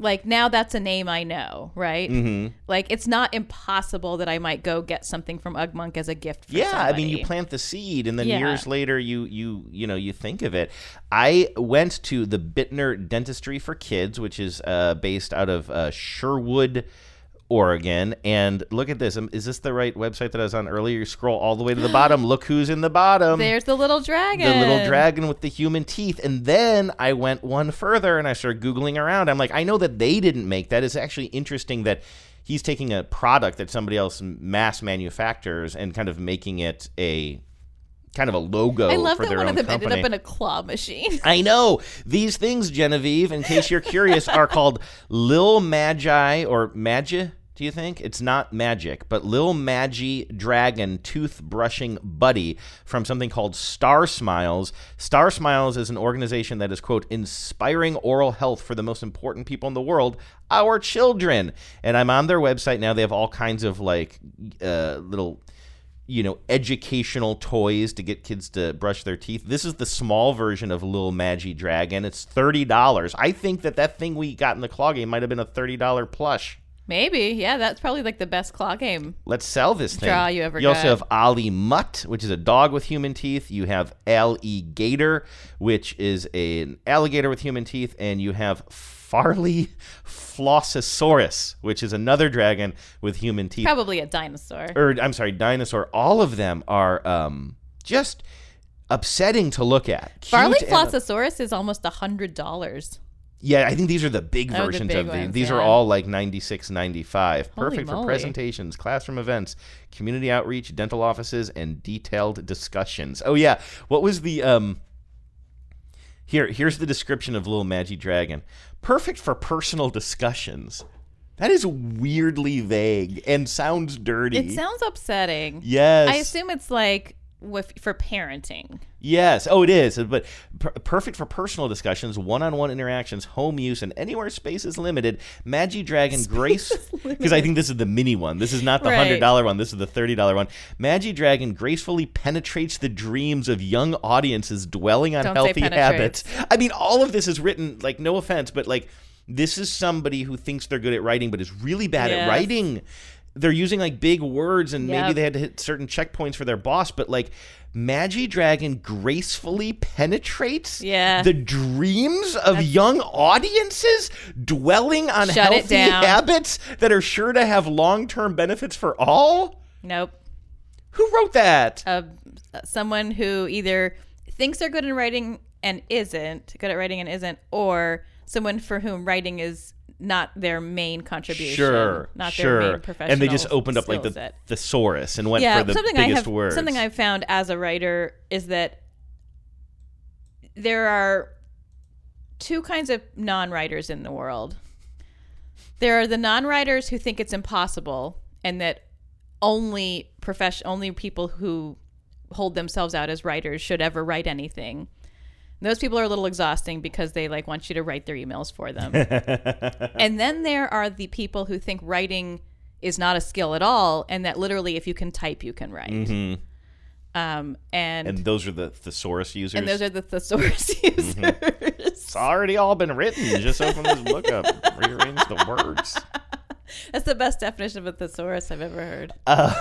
Like now that's a name I know, right? Mhm. Like it's not impossible that I might go get something from Ugmonk as a gift. For yeah i mean you plant the seed and then Yeah. years later you you you know you think of it i went to the bittner dentistry for kids which is uh, based out of uh, sherwood Oregon, and look at this. Um, Is this the right website that I was on earlier? Scroll all the way to the bottom. Look who's in the bottom. There's the little dragon. the little dragon with the human teeth. And then I went one further and I started Googling around. I'm like, I know that they didn't make that. It's actually interesting that he's taking a product that somebody else mass manufactures and kind of making it a kind of a logo I love for that one of them company. ended up in a claw machine. I know these things, Genevieve. In case you're curious, are called Lil Magi or Magi. Do you think it's not magic, but Lil Magi Dragon Tooth Brushing Buddy from something called Star Smiles? Star Smiles is an organization that is quote inspiring oral health for the most important people in the world, our children. And I'm on their website now. They have all kinds of like uh, little you know, educational toys to get kids to brush their teeth. This is the small version of Lil Magi Dragon. It's thirty dollars. I think that that thing we got in the claw game might have been a thirty dollar plush. Maybe, yeah, that's probably like the best claw game. Let's sell this thing. Draw you ever You also have Ali Mutt, which is a dog with human teeth. You have Ali Gator, which is an alligator with human teeth, and you have Farley Flossosaurus, which is another dragon with human teeth. Probably a dinosaur. or I'm sorry, dinosaur. All of them are um, just upsetting to look at. Farley Cute and- Flossosaurus is almost a hundred dollars. Yeah, I think these are the big Oh, the versions big of these. ones, These are all like 96, 95. Holy Perfect for presentations, classroom events, community outreach, dental offices, and detailed discussions. Oh yeah, what was the um? Here, here's the description of Little Magi Dragon. Perfect for personal discussions. That is weirdly vague and sounds dirty. It sounds upsetting. Yes. I assume it's like with for parenting. Yes. Oh, it is. But per- perfect for personal discussions, one-on-one interactions, home use, and anywhere space is limited. Magi Dragon Grace, because I think this is the mini one. This is not the Right. hundred dollar one. This is the thirty dollar one. Magi Dragon gracefully penetrates the dreams of young audiences dwelling on Don't healthy habits. I mean, all of this is written like no offense, but like this is somebody who thinks they're good at writing, but is really bad at writing. They're using like big words, and maybe they had to hit certain checkpoints for their boss, but like Magi Dragon gracefully penetrates Yeah. the dreams of young audiences dwelling on Shut healthy habits that are sure to have long term benefits for all. Nope. Who wrote that? Uh, someone who either thinks they're good in writing and isn't good at writing and isn't, or someone for whom writing is not their main contribution. Sure, not sure. their main professional. and they just opened up like the set. thesaurus and went yeah, for the something biggest I have, words. Something I've found as a writer is that there are two kinds of non-writers in the world. There are the non-writers who think it's impossible and that only profession only people who hold themselves out as writers should ever write anything. Those people are a little exhausting because they like want you to write their emails for them. and then there are the people who think writing is not a skill at all and that literally if you can type you can write. Mhm. Um and and those are the thesaurus users. and those are the thesaurus users. It's already all been written. Just open this book up, rearrange the words. That's the best definition of a thesaurus I've ever heard.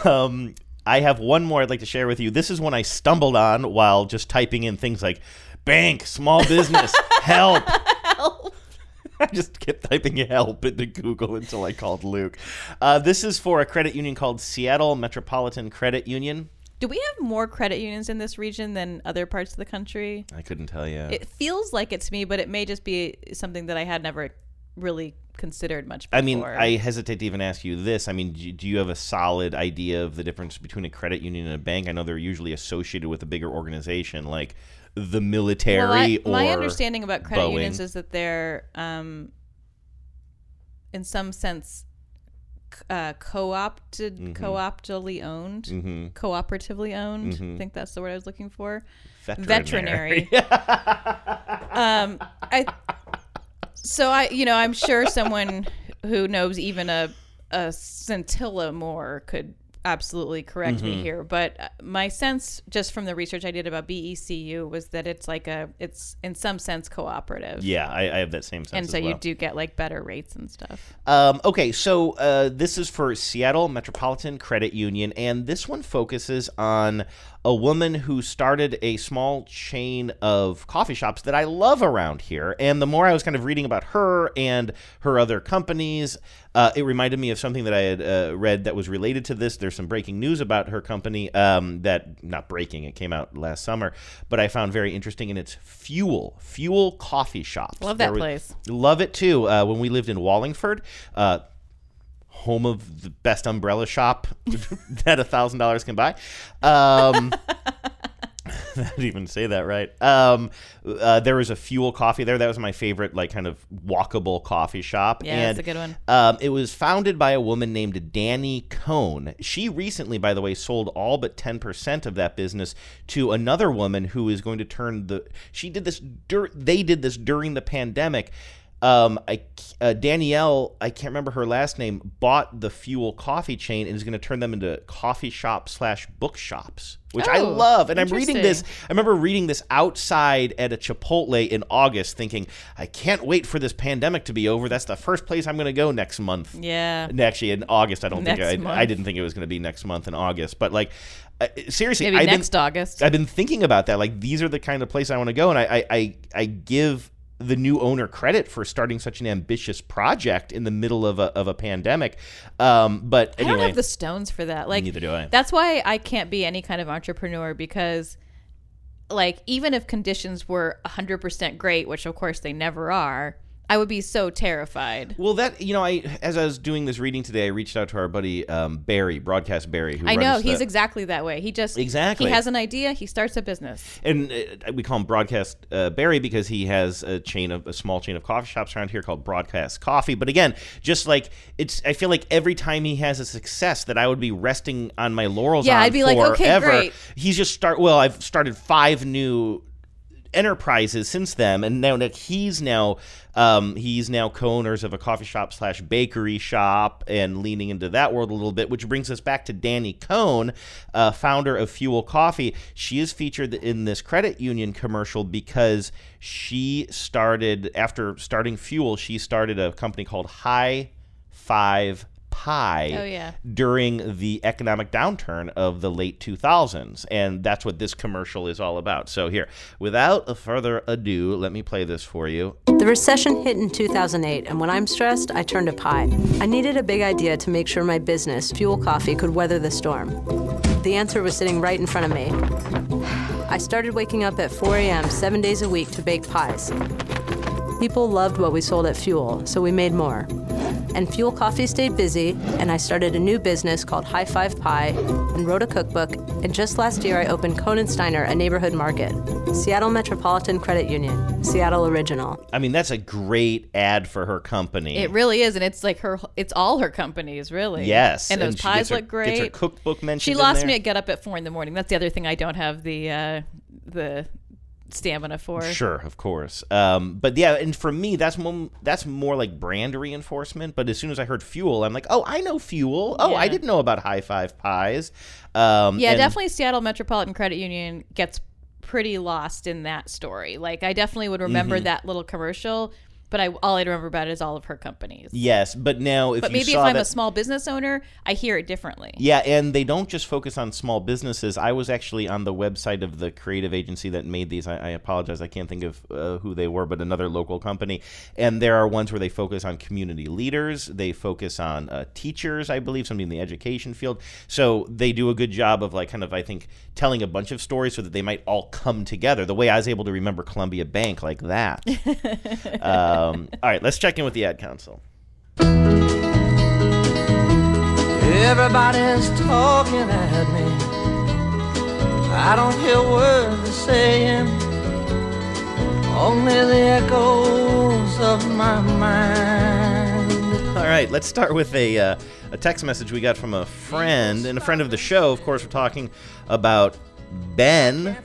Um, I have one more I'd like to share with you. This is one I stumbled on while just typing in things like bank, small business, help. I just kept typing help into Google until I called Luke. Uh, this is for a credit union called Seattle Metropolitan Credit Union. Do we have more credit unions in this region than other parts of the country? I couldn't tell you. It feels like it's me, but it may just be something that I had never really considered much before. I mean, I hesitate to even ask you this. I mean, do you have a solid idea of the difference between a credit union and a bank? I know they're usually associated with a bigger organization like the military Well, I- or my understanding about credit Boeing. unions is that they're, um, in some sense, uh, co-opted, Mhm. co-optedly owned, Mhm. cooperatively owned. Mhm. I think that's the word I was looking for. Veterinary. um, I. So I, you know, I'm sure someone who knows even a a scintilla more could absolutely correct me Mhm. here, but uh, my sense, just from the research I did about BECU, was that it's like a, it's in some sense cooperative. Yeah, I, I have that same sense. and so you do get like better rates and stuff. Um, okay, so uh, this is for Seattle Metropolitan Credit Union, and this one focuses on a woman who started a small chain of coffee shops that I love around here. And the more I was kind of reading about her and her other companies, uh, it reminded me of something that I had uh, read that was related to this. There's some breaking news about her company um, that, not breaking, it came out last summer, but I found very interesting, and it's Fuel, Fuel Coffee Shops. Love that There was- place. Love it too. Uh, when we lived in Wallingford, uh, home of the best umbrella shop that a thousand dollars can buy. Um, I didn't even say that right. Um, uh, there was a fuel coffee there. That was my favorite, like kind of walkable coffee shop. Yeah, and, that's a good one. Um, it was founded by a woman named Dani Cone. She recently, by the way, sold all but ten percent of that business to another woman who is going to turn the. She did this. Dur- they did this during the pandemic. Um, I uh, Danielle, I can't remember her last name, bought the Fuel Coffee chain and is going to turn them into coffee shop slash bookshops, which I Oh, love. And I'm reading this. I remember reading this outside at a Chipotle in August, thinking, I can't wait for this pandemic to be over. That's the first place I'm going to go next month. Yeah. Actually, in August, I don't Next think I. I didn't think it was going to be next month in August, but like. Uh, seriously, Maybe I've been- next August. I've been thinking about that. Like these are the kind of place I want to go, and I, I, I, I give the new owner credit for starting such an ambitious project in the middle of a, of a pandemic. Um, but I don't have the stones for that. Like Neither do I. That's why I can't be any kind of entrepreneur because like even if conditions were 100% great, which of course they never are, I would be so terrified. Well, that you know, I as I was doing this reading today, I reached out to our buddy um, Barry, broadcast Barry, who I know he's the- exactly that way. He just Exactly. he has an idea, he starts a business. and uh, we call him Broadcast uh, Barry because he has a chain of a small chain of coffee shops around here called Broadcast Coffee. But again, just like it's, I feel like every time he has a success that I would be resting on my laurels. Yeah, I'd be like, okay, great. He's just start. Well, I've started five new enterprises since then and now Nick, he's now um, he's now co-owners of a coffee shop slash bakery shop and leaning into that world a little bit which brings us back to dani cone uh, founder of fuel coffee. She is featured in this credit union commercial because she started after starting fuel she started a company called high five pie Oh, yeah. during the economic downturn of the late 2000s. And that's what this commercial is all about. So, here, without further ado, let me play this for you. The recession hit in 2008, and when I'm stressed, I turn to pie. I needed a big idea to make sure my business, Fuel Coffee, could weather the storm. The answer was sitting right in front of me. I started waking up at 4 a.m. seven days a week to bake pies. People loved what we sold at Fuel, so we made more. And Fuel Coffee stayed busy, and I started a new business called High Five Pie and wrote a cookbook. And just last year, I opened Cone and Steiner, a neighborhood market. Seattle Metropolitan Credit Union, Seattle Original. I mean, that's a great ad for her company. It really is and it's like her it's all her companies, really. Yes, And those and she pies her- look great. gets her cookbook mentioned She in lost there. me at get up at 4 in the morning. That's the other thing I don't have the uh the stamina for. Sure, of course. Um, but yeah, and for me, that's more, that's more like brand reinforcement. But as soon as I heard fuel, I'm like, oh, I know fuel. Oh, I didn't know about high five pies. Um, Yeah, and- definitely Seattle Metropolitan Credit Union gets pretty lost in that story. Like I definitely would remember Mhm. that little commercial, but I all I remember about it is all of her companies. Yes, but now if but you maybe if I'm that, a small business owner, I hear it differently. Yeah, and they don't just focus on small businesses. I was actually on the website of the creative agency that made these. I, I apologize, I can't think of uh, who they were, but another local company. And there are ones where they focus on community leaders. They focus on uh, teachers, I believe, somebody in the education field. So they do a good job of like kind of I think telling a bunch of stories so that they might all come together. The way I was able to remember Columbia Bank like that. um, all right, let's check in with the ad council. Everybody's talking at me. I don't hear words they're saying, only the echoes of my mind. All right, let's start with a, uh, a text message we got from a friend and a friend of the show. Of course, we're talking about Ben,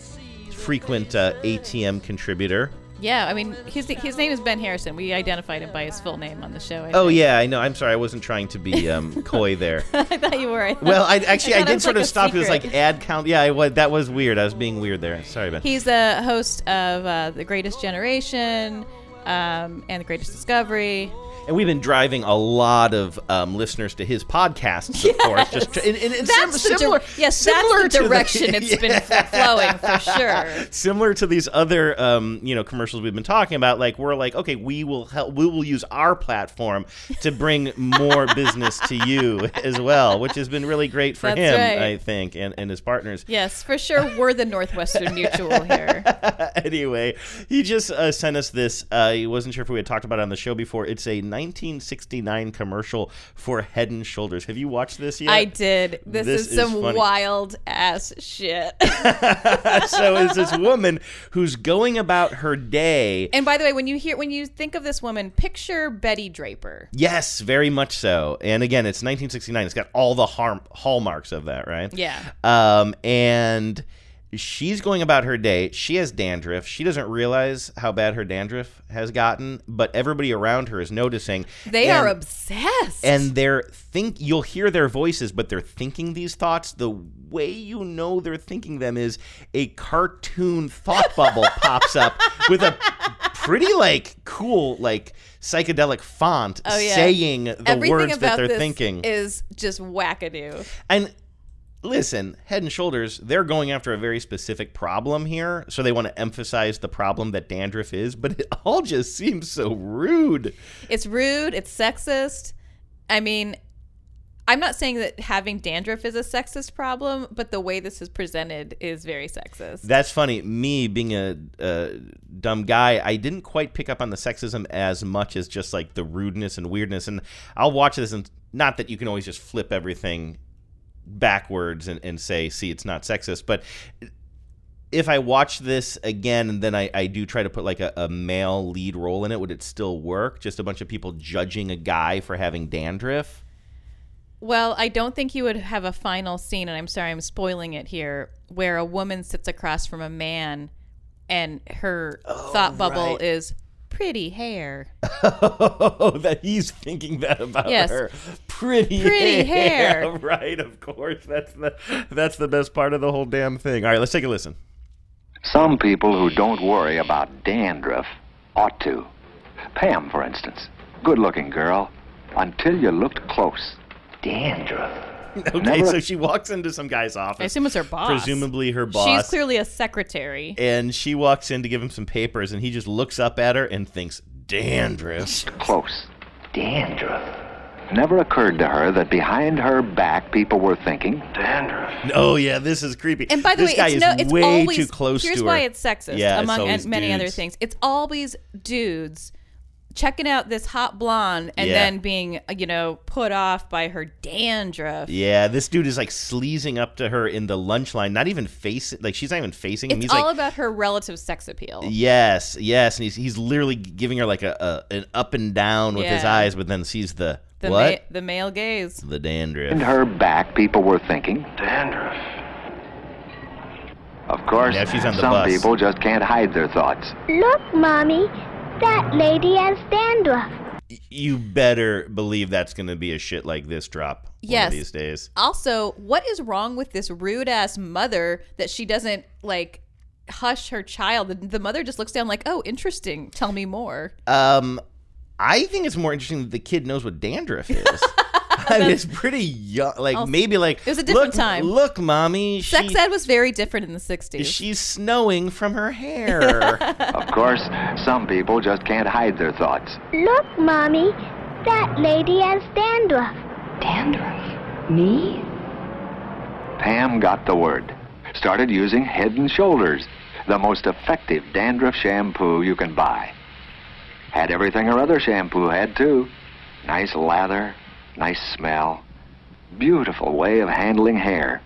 frequent uh, ATM contributor. Yeah, I mean, his his name is Ben Harrison. We identified him by his full name on the show. I Oh think. yeah, I know. I'm sorry, I wasn't trying to be um, coy there. I thought you were. I thought- Well, I actually I, it did sort like of stop. It was like ad count. Yeah, I, wa- that was weird. I was being weird there. Sorry, Ben. He's the host of uh, The Greatest Generation um, and The Greatest Discovery. And we've been driving a lot of um, listeners to his podcasts, of course. Just to, and, and That's sim- the similar. dir- yes, similar that's the to the- direction it's been flowing for sure. Similar to these other, um, you know, commercials we've been talking about, like we're like, okay, we will help. We will use our platform to bring more business to you as well, which has been really great for That's him, right. I think, and, and his partners. Yes, for sure. We're the Northwestern Mutual here. anyway, he just uh, sent us this. Uh, he wasn't sure if we had talked about it on the show before. It's a 1969 commercial for Head and Shoulders. Have you watched this yet? I did. This, This is is some funny. wild ass shit. so it's this woman who's going about her day. and by the way, when you hear when you think of this woman, picture Betty Draper. Yes, very much so. And again, it's 1969. It's got all the harm, hallmarks of that, right? Yeah. Um, and she's going about her day. She has dandruff. She doesn't realize how bad her dandruff has gotten, but everybody around her is noticing. They And- are obsessed. and they're think you'll hear their voices but they're thinking these thoughts the way you know they're thinking them is a cartoon thought bubble pops up with a pretty like cool like psychedelic font oh yeah, saying the Everything words that they're thinking is just wackadoo. and listen, Head and Shoulders, they're going after a very specific problem here. So they want to emphasize the problem that dandruff is, but it all just seems so rude. It's rude. It's sexist. I mean, I'm not saying that having dandruff is a sexist problem, but the way this is presented is very sexist. That's funny. Me being a, a dumb guy, I didn't quite pick up on the sexism as much as just like the rudeness and weirdness. And I'll watch this, and not that you can always just flip everything backwards and, and say, see, it's not sexist, but if I watch this again and then I, I do try to put like a, a male lead role in it, would it still work? Just a bunch of people judging a guy for having dandruff? Well, I don't think you would have a final scene, and I'm sorry I'm spoiling it here, where a woman sits across from a man and her oh, thought bubble Oh, right. is pretty hair. Oh, that he's thinking that about Yes. her. Pretty, Pretty hair. right, of course. That's the that's the best part of the whole damn thing. All right, let's take a listen. Some people who don't worry about dandruff ought to. Pam, for instance. Good looking girl. Until you looked close. Dandruff. Okay, so she walks into some guy's office. I assume it's her boss. Presumably her boss. She's clearly a secretary. and she walks in to give him some papers, and he just looks up at her and thinks, dandruff. Close. Dandruff. Never occurred to her that behind her back people were thinking, Dandruff. Oh, yeah, this is creepy. And by the this way, guy it's is no, it's way always, too close Here's to her. why it's sexist, Yeah, among always and many other things. It's always dudes checking out this hot blonde and Yeah. then being, you know, put off by her dandruff. Yeah, this dude is like sleazing up to her in the lunch line, not even facing, like she's not even facing him. It's He's all like, about her relative sex appeal. Yes, yes, and he's he's literally giving her like a, a an up and down with his eyes, but then sees the, The what? ma- the male gaze. the dandruff. Behind her back people were thinking, Dandruff. Of course, Yeah, she's on the some bus. people just can't hide their thoughts. Look, Mommy, that lady has dandruff. You better believe that's going to be a shit like this drop one Yes. of these days. Also, what is wrong with this rude ass mother that she doesn't like hush her child? The, the mother just looks down like, "Oh, interesting. Tell me more." Um, I think it's more interesting that the kid knows what dandruff is. I mean, it's pretty young. Like Also- maybe like It was a different look, time. Look, mommy, Sex ed was very different in the 60s. she's snowing from her hair. Of course, some people just can't hide their thoughts. Look, Mommy, that lady has dandruff. Dandruff? Me? Pam got the word. Started using Head and Shoulders, the most effective dandruff shampoo you can buy. Had everything her other shampoo had, too. Nice lather, nice smell, beautiful way of handling hair.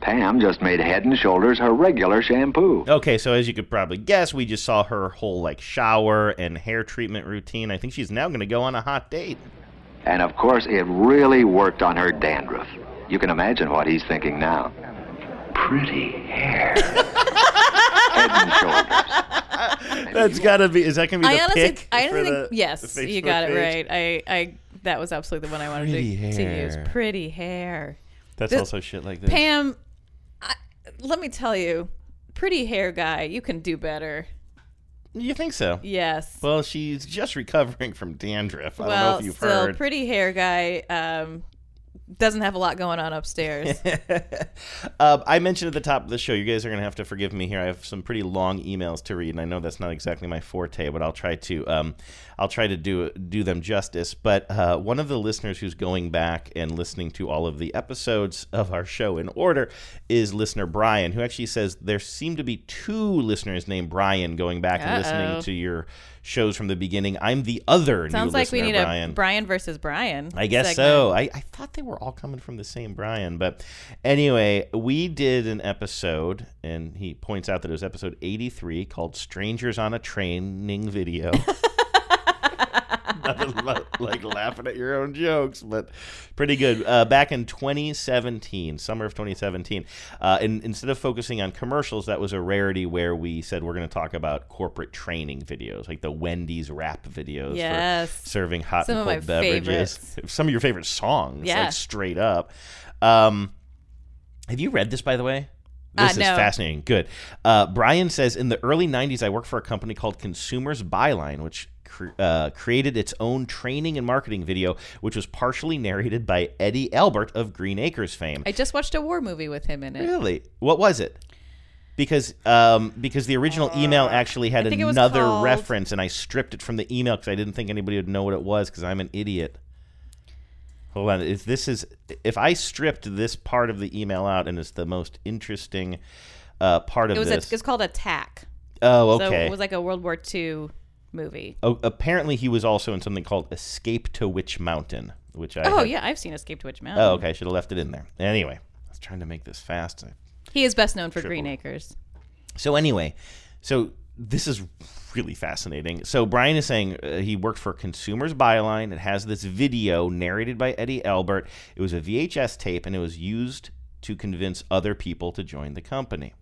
Pam just made Head and Shoulders her regular shampoo. Okay, so as you could probably guess, we just saw her whole like shower and hair treatment routine. I think she's now going to go on a hot date. And of course, it really worked on her dandruff. You can imagine what he's thinking now. Pretty hair. Head and Shoulders. That's gotta be. Is that gonna be the I honestly, pick I for honestly think the- yes, the you Facebook got it page? right. I, I that was absolutely the one I wanted Pretty to, to use. Pretty hair. That's This- also shit like this. Pam, I, let me tell you, pretty hair guy, you can do better. You think so? Yes. Well, she's just recovering from dandruff. I don't know if you've still, heard. pretty hair guy um, doesn't have a lot going on upstairs. Um, I mentioned at the top of the show, you guys are going to have to forgive me here. I have some pretty long emails to read, and I know that's not exactly my forte, but I'll try to um, I'll try to do do them justice. But uh, one of the listeners who's going back and listening to all of the episodes of our show in order is listener Brian, who actually says there seem to be two listeners named Brian going back and Uh-oh. listening to your shows from the beginning. I'm the other Sounds new like we need Brian. a Brian versus Brian. I guess segment. so. I, I thought they were all coming from the same Brian. But anyway, we did an episode, and he points out that it was episode 83 called Strangers on a Training Video. Like laughing at your own jokes, but pretty good. Uh, back in 2017, summer of 2017, uh, and instead of focusing on commercials, that was a rarity where we said we're going to talk about corporate training videos, like the Wendy's rap videos Yes. for serving hot Some and of cold beverages. favorites. Some of your favorite songs, Yeah. like straight up. Um, have you read this, by the way? Uh, This is fascinating. Good. Uh, Brian says in the early 90s, I worked for a company called Consumers Buyline, which cr- uh, created its own training and marketing video, which was partially narrated by Eddie Albert of Green Acres fame. I just watched a war movie with him in it. Really? What was it? Because um, because the original email actually had Uh, I think it was another called- reference, and I stripped it from the email because I didn't think anybody would know what it was because I'm an idiot. Hold on. If this is if I stripped this part of the email out, and it's the most interesting uh, part of It was a, this. it's called Attack. oh, So okay. it was like a World War II movie. oh, apparently, he was also in something called Escape to Witch Mountain, which I. oh had- yeah, I've seen Escape to Witch Mountain. Oh, okay. I should have left it in there. Anyway, I was trying to make this fast. I He is best known for Triple. Green Acres. So anyway, so this is really fascinating. So Brian is saying uh, he worked for Consumers Buyline. It has this video narrated by Eddie Albert. It was a VHS tape, and it was used to convince other people to join the company.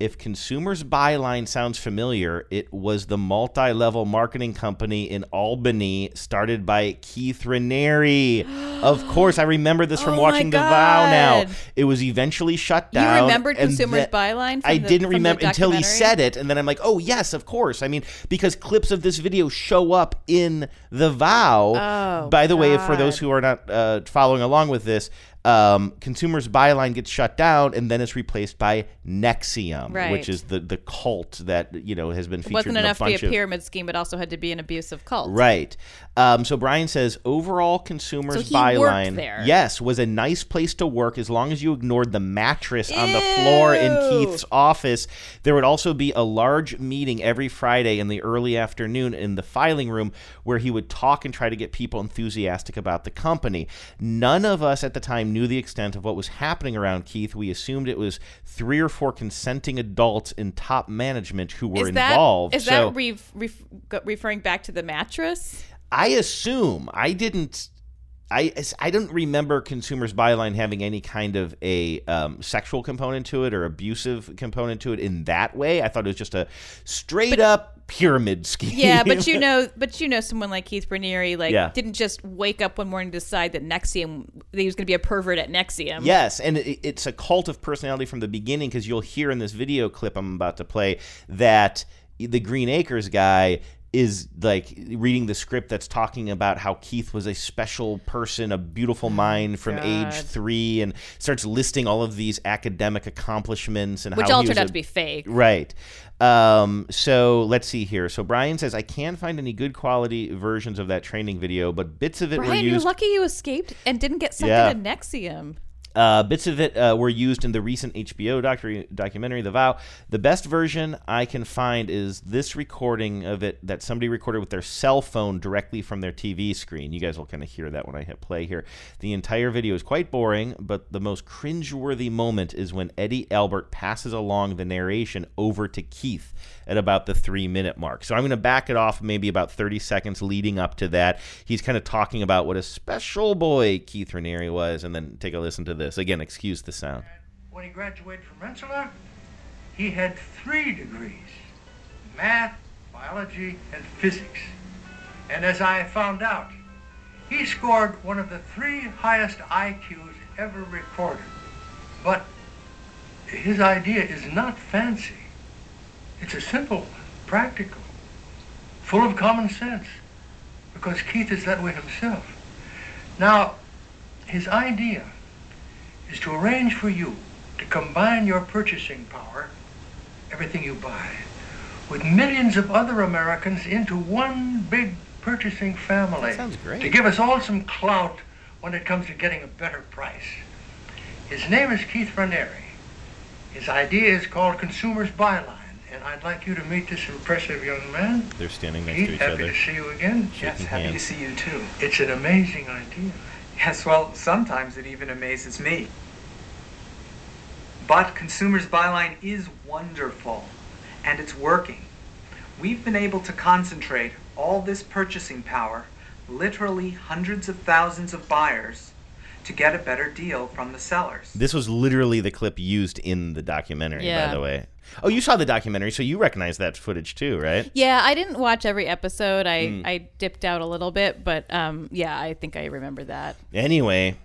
If Consumers Buyline sounds familiar, it was the multi level marketing company in Albany started by Keith Raniere. of course, I remember this from Oh watching The Vow now. It was eventually shut down. You remembered Consumers Buyline I the- didn't remember until he said it, and then I'm like, oh, yes, of course. I mean, because clips of this video show up in The Vow. Oh, By the way, for those who are not uh, following along with this, um, Consumers Buyline gets shut down, and then it's replaced by NXIVM, Right. which is the, the cult that you know has been It featured wasn't in enough a to be bunch a of pyramid scheme; it also had to be an abusive cult. Right. Um, so Brian says overall consumers So byline yes was a nice place to work as long as you ignored the mattress on the floor in Keith's office. There would also be a large meeting every Friday in the early afternoon in the filing room where he would talk and try to get people enthusiastic about the company. None of us at the time knew the extent of what was happening around Keith. We assumed it was three or four consenting adults in top management who were Is that involved. is so that re- go- referring back to the mattress? I assume I didn't. I, I don't remember Consumers Buyline having any kind of a um, sexual component to it or abusive component to it in that way. I thought it was just a straight up pyramid scheme. Yeah, but you know, but you know, someone like Keith Raniere, like, Yeah. didn't just wake up one morning and decide that NXIVM, that he was going to be a pervert at NXIVM. Yes, and it, it's a cult of personality from the beginning because you'll hear in this video clip I'm about to play that the Green Acres guy is like reading the script that's talking about how Keith was a special person, a beautiful mind from age three, and starts listing all of these academic accomplishments and Which how all he was turned out to be fake. Right. Um, so let's see here. So Brian says I can't find any good quality versions of that training video, but bits of it were Brian, used. you're lucky you escaped and didn't get sucked Yeah. into NXIVM. Uh, bits of it uh, were used in the recent HBO docu- documentary, The Vow. The best version I can find is this recording of it that somebody recorded with their cell phone directly from their TV screen. You guys will kind of hear that when I hit play here. The entire video is quite boring, but the most cringeworthy moment is when Eddie Albert passes along the narration over to Keith at about the three minute mark. So I'm going to back it off maybe about 30 seconds leading up to that. He's kind of talking about what a special boy Keith Raniere was, and then take a listen to this. Again, excuse the sound. When he graduated from Rensselaer, he had three degrees math, biology and physics. And as I found out, he scored one of the three highest IQs ever recorded. But his idea is not fancy. It's a simple, practical, full of common sense, because Keith is that way himself. Now, his idea is to arrange for you to combine your purchasing power, everything you buy, with millions of other Americans into one big purchasing family. That sounds great. To give us all some clout when it comes to getting a better price. His name is Keith Raniere. His idea is called Consumer's Buyline, and I'd like you to meet this impressive young man. They're standing next Keith, to each happy other. Happy to see you again. Shaking yes, happy hands. To see you too. It's an amazing idea. Yes, well, sometimes it even amazes me. But Consumer's Buyline is wonderful, and it's working. We've been able to concentrate all this purchasing power, literally hundreds of thousands of buyers, to get a better deal from the sellers. This was literally the clip used in the documentary, Yeah. by the way. Oh, you saw the documentary, so you recognize that footage too, right? Yeah, I didn't watch every episode. I, Mm. I dipped out a little bit, but um, yeah, I think I remember that. Anyway,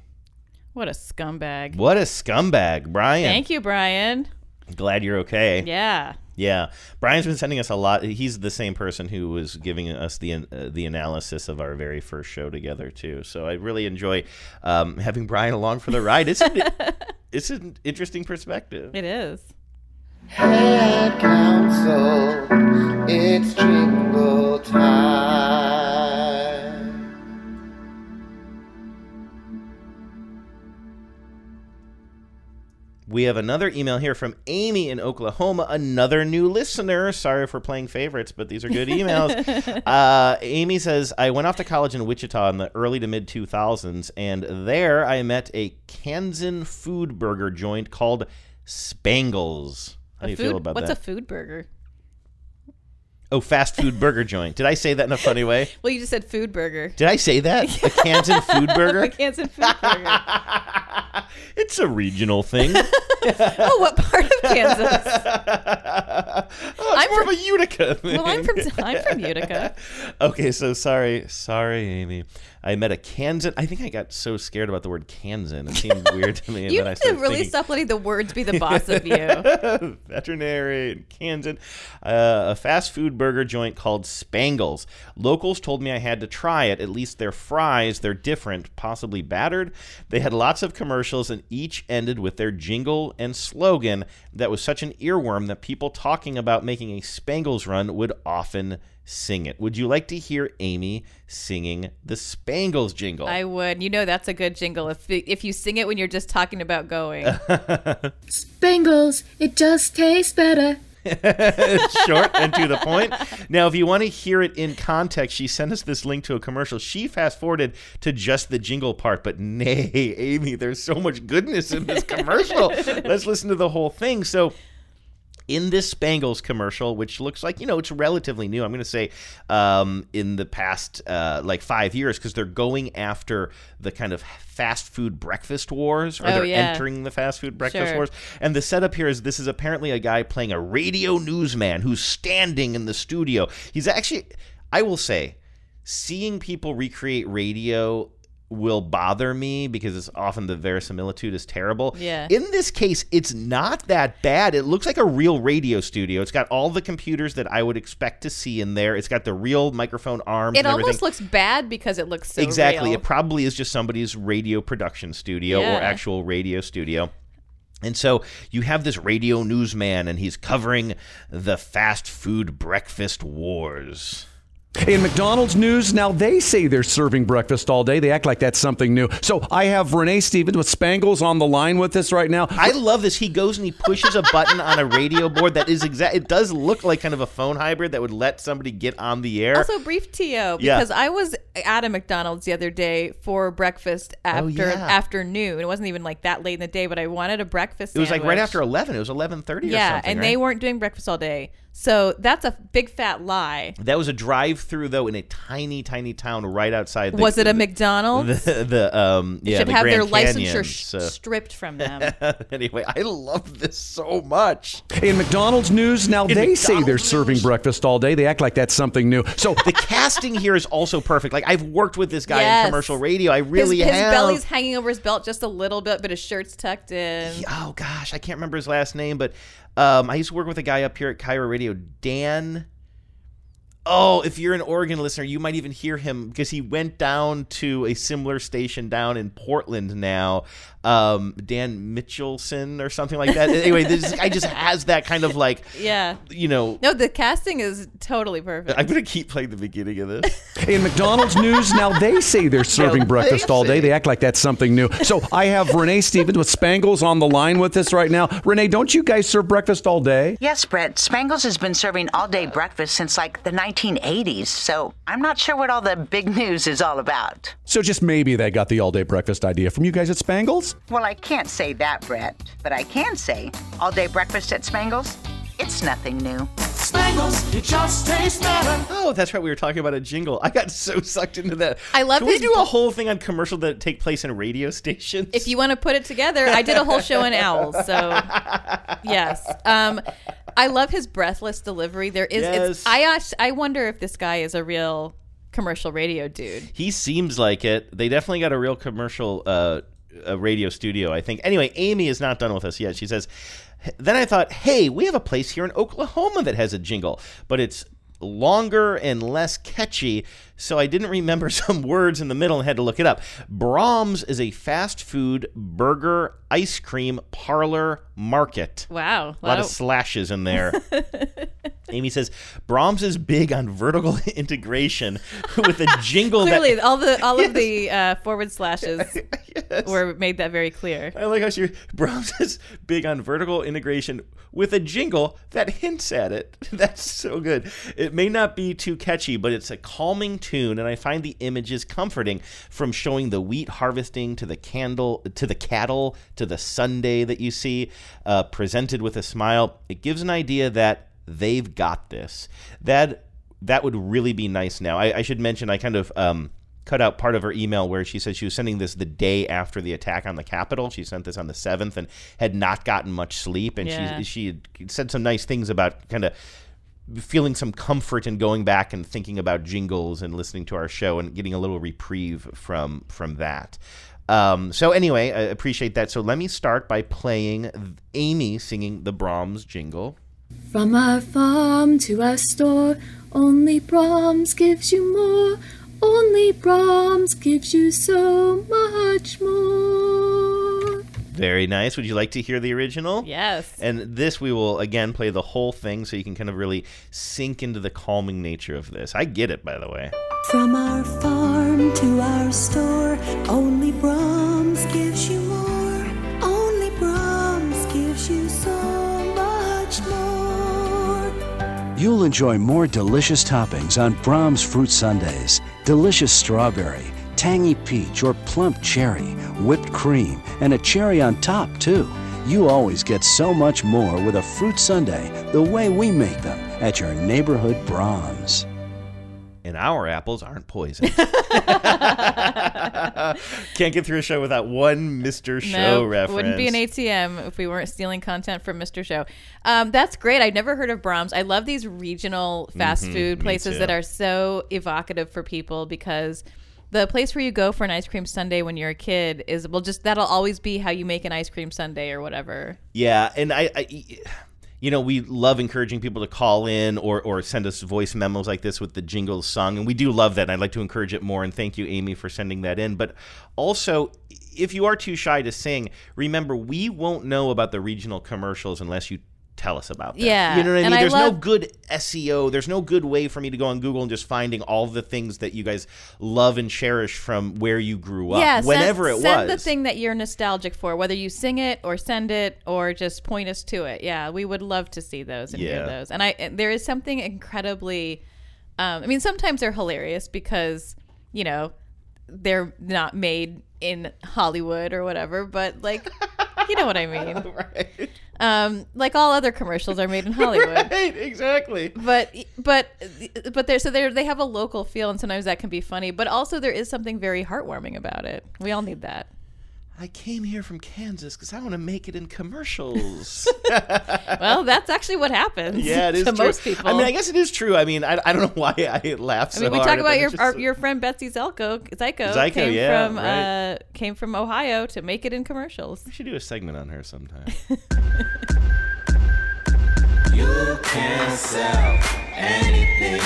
What a scumbag. what a scumbag, Brian. Thank you, Brian. Glad you're okay. Yeah. Yeah, Brian's been sending us a lot. He's the same person who was giving us the uh, the analysis of our very first show together too. So I really enjoy um, having Brian along for the ride. It's an, it's an interesting perspective. It is. Ad Council, it's jingle time. We have another email here from Amy in Oklahoma, another new listener. Sorry for playing favorites, but these are good emails. uh, Amy says, I went off to college in Wichita in the early to mid 2000s, and there I met a Kansan food burger joint called Spangles. How do you food, feel about what's that? What's a food burger? Oh, fast food burger joint. Did I say that in a funny way? Well, you just said food burger. Did I say that? A Kansan food burger? a Kansas food burger. It's a regional thing. oh, what part of Kansas? Oh, of a Utica thing. Well, I'm from I'm from Utica. okay, so sorry, sorry, Amy. I met a Kansan. I think I got so scared about the word Kansan. It seemed weird to me. You need to really thinking, stop letting the words be the boss of you. veterinary and Kansan. Uh, a fast food burger joint called Spangles. Locals told me I had to try it. At least their fries, they're different, possibly battered. They had lots of commercials, and each ended with their jingle and slogan that was such an earworm that people talking about making a Spangles run would often sing it. Would you like to hear Amy singing the Spangles jingle? I would. You know that's a good jingle if if you sing it when you're just talking about going. Spangles, it just tastes better. short and to the point. Now, if you want to hear it in context, she sent us this link to a commercial. She fast forwarded to just the jingle part, but nay, Amy, there's so much goodness in this commercial. Let's listen to the whole thing. So, in this Spangles commercial, which looks like, you know, it's relatively new, I'm going to say um, in the past uh, like five years, because they're going after the kind of fast food breakfast wars, or Oh, they're yeah. entering the fast food breakfast Sure. wars. And the setup here is this is apparently a guy playing a radio newsman who's standing in the studio. He's actually, I will say, seeing people recreate radio will bother me because it's often the verisimilitude is terrible. Yeah. In this case, it's not that bad. It looks like a real radio studio. It's got all the computers that I would expect to see in there. It's got the real microphone arms. It everything. almost looks bad because it looks so exactly. real. It probably is just somebody's radio production studio Yeah. or actual radio studio. And so you have this radio newsman, and he's covering the fast food breakfast wars. In McDonald's news, now they say they're serving breakfast all day. They act like that's something new. So I have Renee Stevens with Spangles on the line with us right now. I love this. He goes and he pushes a button on a radio board that is exact. It does look like kind of a phone hybrid that would let somebody get on the air. Also, brief TO Yeah. because I was at a McDonald's the other day for breakfast after Oh, yeah. afternoon. It wasn't even like that late in the day, but I wanted a breakfast. It was like right after eleven. It was eleven thirty. Yeah, or something, and right? they weren't doing breakfast all day, so that's a big fat lie. That was a drive-through though in a tiny, tiny town right outside. The, Was it a the- McDonald's? The, the um They yeah, should the have their Grand licensure Canyon, sh- so- stripped from them. anyway, I love this so much. In McDonald's news, now In they say they're McDonald's serving breakfast all day. They act like that's something new. So the casting here is also perfect. Like I've worked with this guy Yes. in commercial radio. I really his, his have. belly's hanging over his belt just a little bit, but his shirt's tucked in. oh gosh, I can't remember his last name, but um, I used to work with a guy up here at KIRO Radio, Dan. Oh, if you're an Oregon listener, you might even hear him because he went down to a similar station down in Portland now. Um, Dan Mitchelson or something like that. anyway, this guy just has that kind of like, Yeah. you know. No, the casting is totally perfect. I'm gonna keep playing the beginning of this. in McDonald's news, now they say they're serving they breakfast all day. say. They act like that's something new. So I have Renee Stevens with Spangles on the line with us right now. Renee, don't you guys serve breakfast all day? Yes, Brett. Spangles has been serving all day breakfast since like the 1980s, so I'm not sure what all the big news is all about. So just maybe they got the all day breakfast idea from you guys at Spangles? Well, I can't say that, Brett, but I can say all day breakfast at Spangles, it's nothing new. Spangles, it just tastes better. Oh, that's right. We were talking about a jingle. I got so sucked into that. I love Can we do a whole thing on commercial that take place in radio stations? If you want to put it together, I did a whole show on owls. So yes, um, I love his breathless delivery. There is, Yes. it's, I I wonder if this guy is a real commercial radio dude. He seems like it. They definitely got a real commercial uh, a radio studio, I think. Anyway, Amy is not done with us yet. She says, Then I thought, hey, we have a place here in Oklahoma that has a jingle, but it's longer and less catchy, so I didn't remember some words in the middle and had to look it up. Braum's is a fast food burger ice cream parlor market. Wow, A lot of slashes in there. Amy says Braum's is big on vertical integration with a jingle Clearly, that all the all of the uh, forward slashes were made that very clear. I like how she Braum's is big on vertical integration with a jingle that hints at it. That's so good. It may not be too catchy, but it's a calming tune, and I find the images comforting from showing the wheat harvesting to the candle to the cattle to the Sunday that you see uh, presented with a smile. It gives an idea that they've got this. That that would really be nice now. I, I should mention I kind of um, cut out part of her email where she said she was sending this the day after the attack on the Capitol. She sent this on the seventh and had not gotten much sleep, and Yeah. she she had said some nice things about kind of feeling some comfort in going back and thinking about jingles and listening to our show and getting a little reprieve from from that. Um, so anyway, I appreciate that. So let me start by playing Amy singing the Braum's jingle. From our farm to our store, only Braum's gives you more. Only Braum's gives you so much more. Very nice. Would you like to hear the original? Yes. And this we will again play the whole thing so you can kind of really sink into the calming nature of this. I get it, by the way. From our farm to our store, only Braum's gives you more. Only Braum's gives you so much more. You'll enjoy more delicious toppings on Braum's fruit sundaes. Delicious strawberry, tangy peach, or plump cherry, whipped cream, and a cherry on top, too. You always get so much more with a fruit sundae the way we make them at your neighborhood Braum's. And our apples aren't poisoned. Can't get through a show without one Mr. Show no, reference. wouldn't be an ATM if we weren't stealing content from Mr. Show. Um, that's great. I've never heard of Braum's. I love these regional fast Mhm, food places that are so evocative for people because the place where you go for an ice cream sundae when you're a kid is well, just that'll always be how you make an ice cream sundae or whatever. Yeah, and I, I you know, we love encouraging people to call in or, or send us voice memos like this with the jingles sung, and we do love that. And I'd like to encourage it more. And thank you, Amy, for sending that in. But also, if you are too shy to sing, remember we won't know about the regional commercials unless you tell us about them. Yeah, you know what I and mean. I There's no good SEO. There's no good way for me to go on Google and just finding all the things that you guys love and cherish from where you grew up, yeah, whenever send, it send was. Send the thing that you're nostalgic for, whether you sing it or send it or just point us to it. Yeah, we would love to see those and Yeah. hear those. And I, there is something incredibly. Um, I mean, sometimes they're hilarious because you know, they're not made in Hollywood or whatever, but like, you know what I mean. right. Um, like all other commercials are made in Hollywood. right, exactly. But but but they're so they they have a local feel, and sometimes that can be funny. But also there is something very heartwarming about it. We all need that. I came here from Kansas because I want to make it in commercials. Well, that's actually what happens. yeah, it is to true. most people. I mean, I guess it is true. I mean, I, I don't know why I laughed I so mean, we talk about your just our, your friend Betsy Zelko, Zyko, Zyko, came yeah, from right. uh, came from Ohio to make it in commercials. We should do a segment on her sometime. You can sell anything.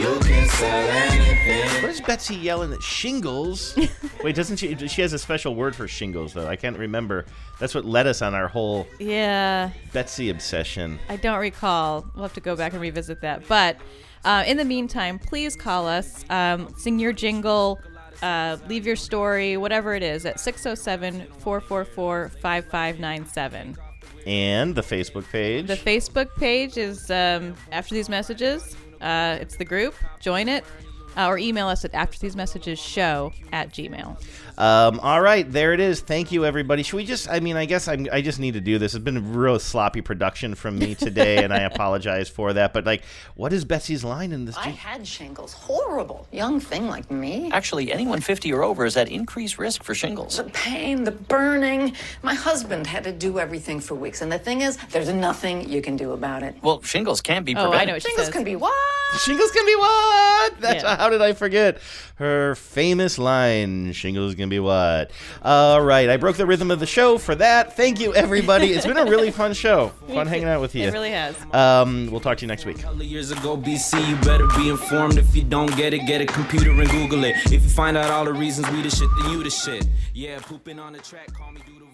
You can sell anything. What is Betsy yelling at shingles? Wait, doesn't she? She has a special word for shingles, though. I can't remember. That's what led us on our whole Yeah, Betsy obsession. I don't recall. We'll have to go back and revisit that. But uh, in the meantime, please call us, um, sing your jingle, uh, leave your story, whatever it is, at 607 444 5597. And the Facebook page. The Facebook page is um, after these messages. Uh, it's the group. Join it. Uh, or email us at after these messages show at gmail. Um, all right, there it is. Thank you, everybody. Should we just? I mean, I guess I'm, I just need to do this. It's been a real sloppy production from me today, and I apologize for that. But like, what is Betsy's line in this? I had shingles. Horrible. Young thing like me. Actually, anyone 50 or over is at increased risk for shingles. The pain, the burning. My husband had to do everything for weeks. And the thing is, there's nothing you can do about it. Well, shingles can be Oh, prevented. I know what she Shingles says. can be what? Shingles can be what? That's Yeah. how did I forget her famous line? Shingles can be what? All right, I broke the rhythm of the show for that. Thank you, everybody. It's been a really fun show. Fun hanging out with you. It really has. Um, we'll talk to you next week. couple years ago, BC, you better be informed. If you don't get it, get a computer and Google it. If you find out all the reasons we the shit, then you the shit. Yeah, pooping on the track, call me Doodle.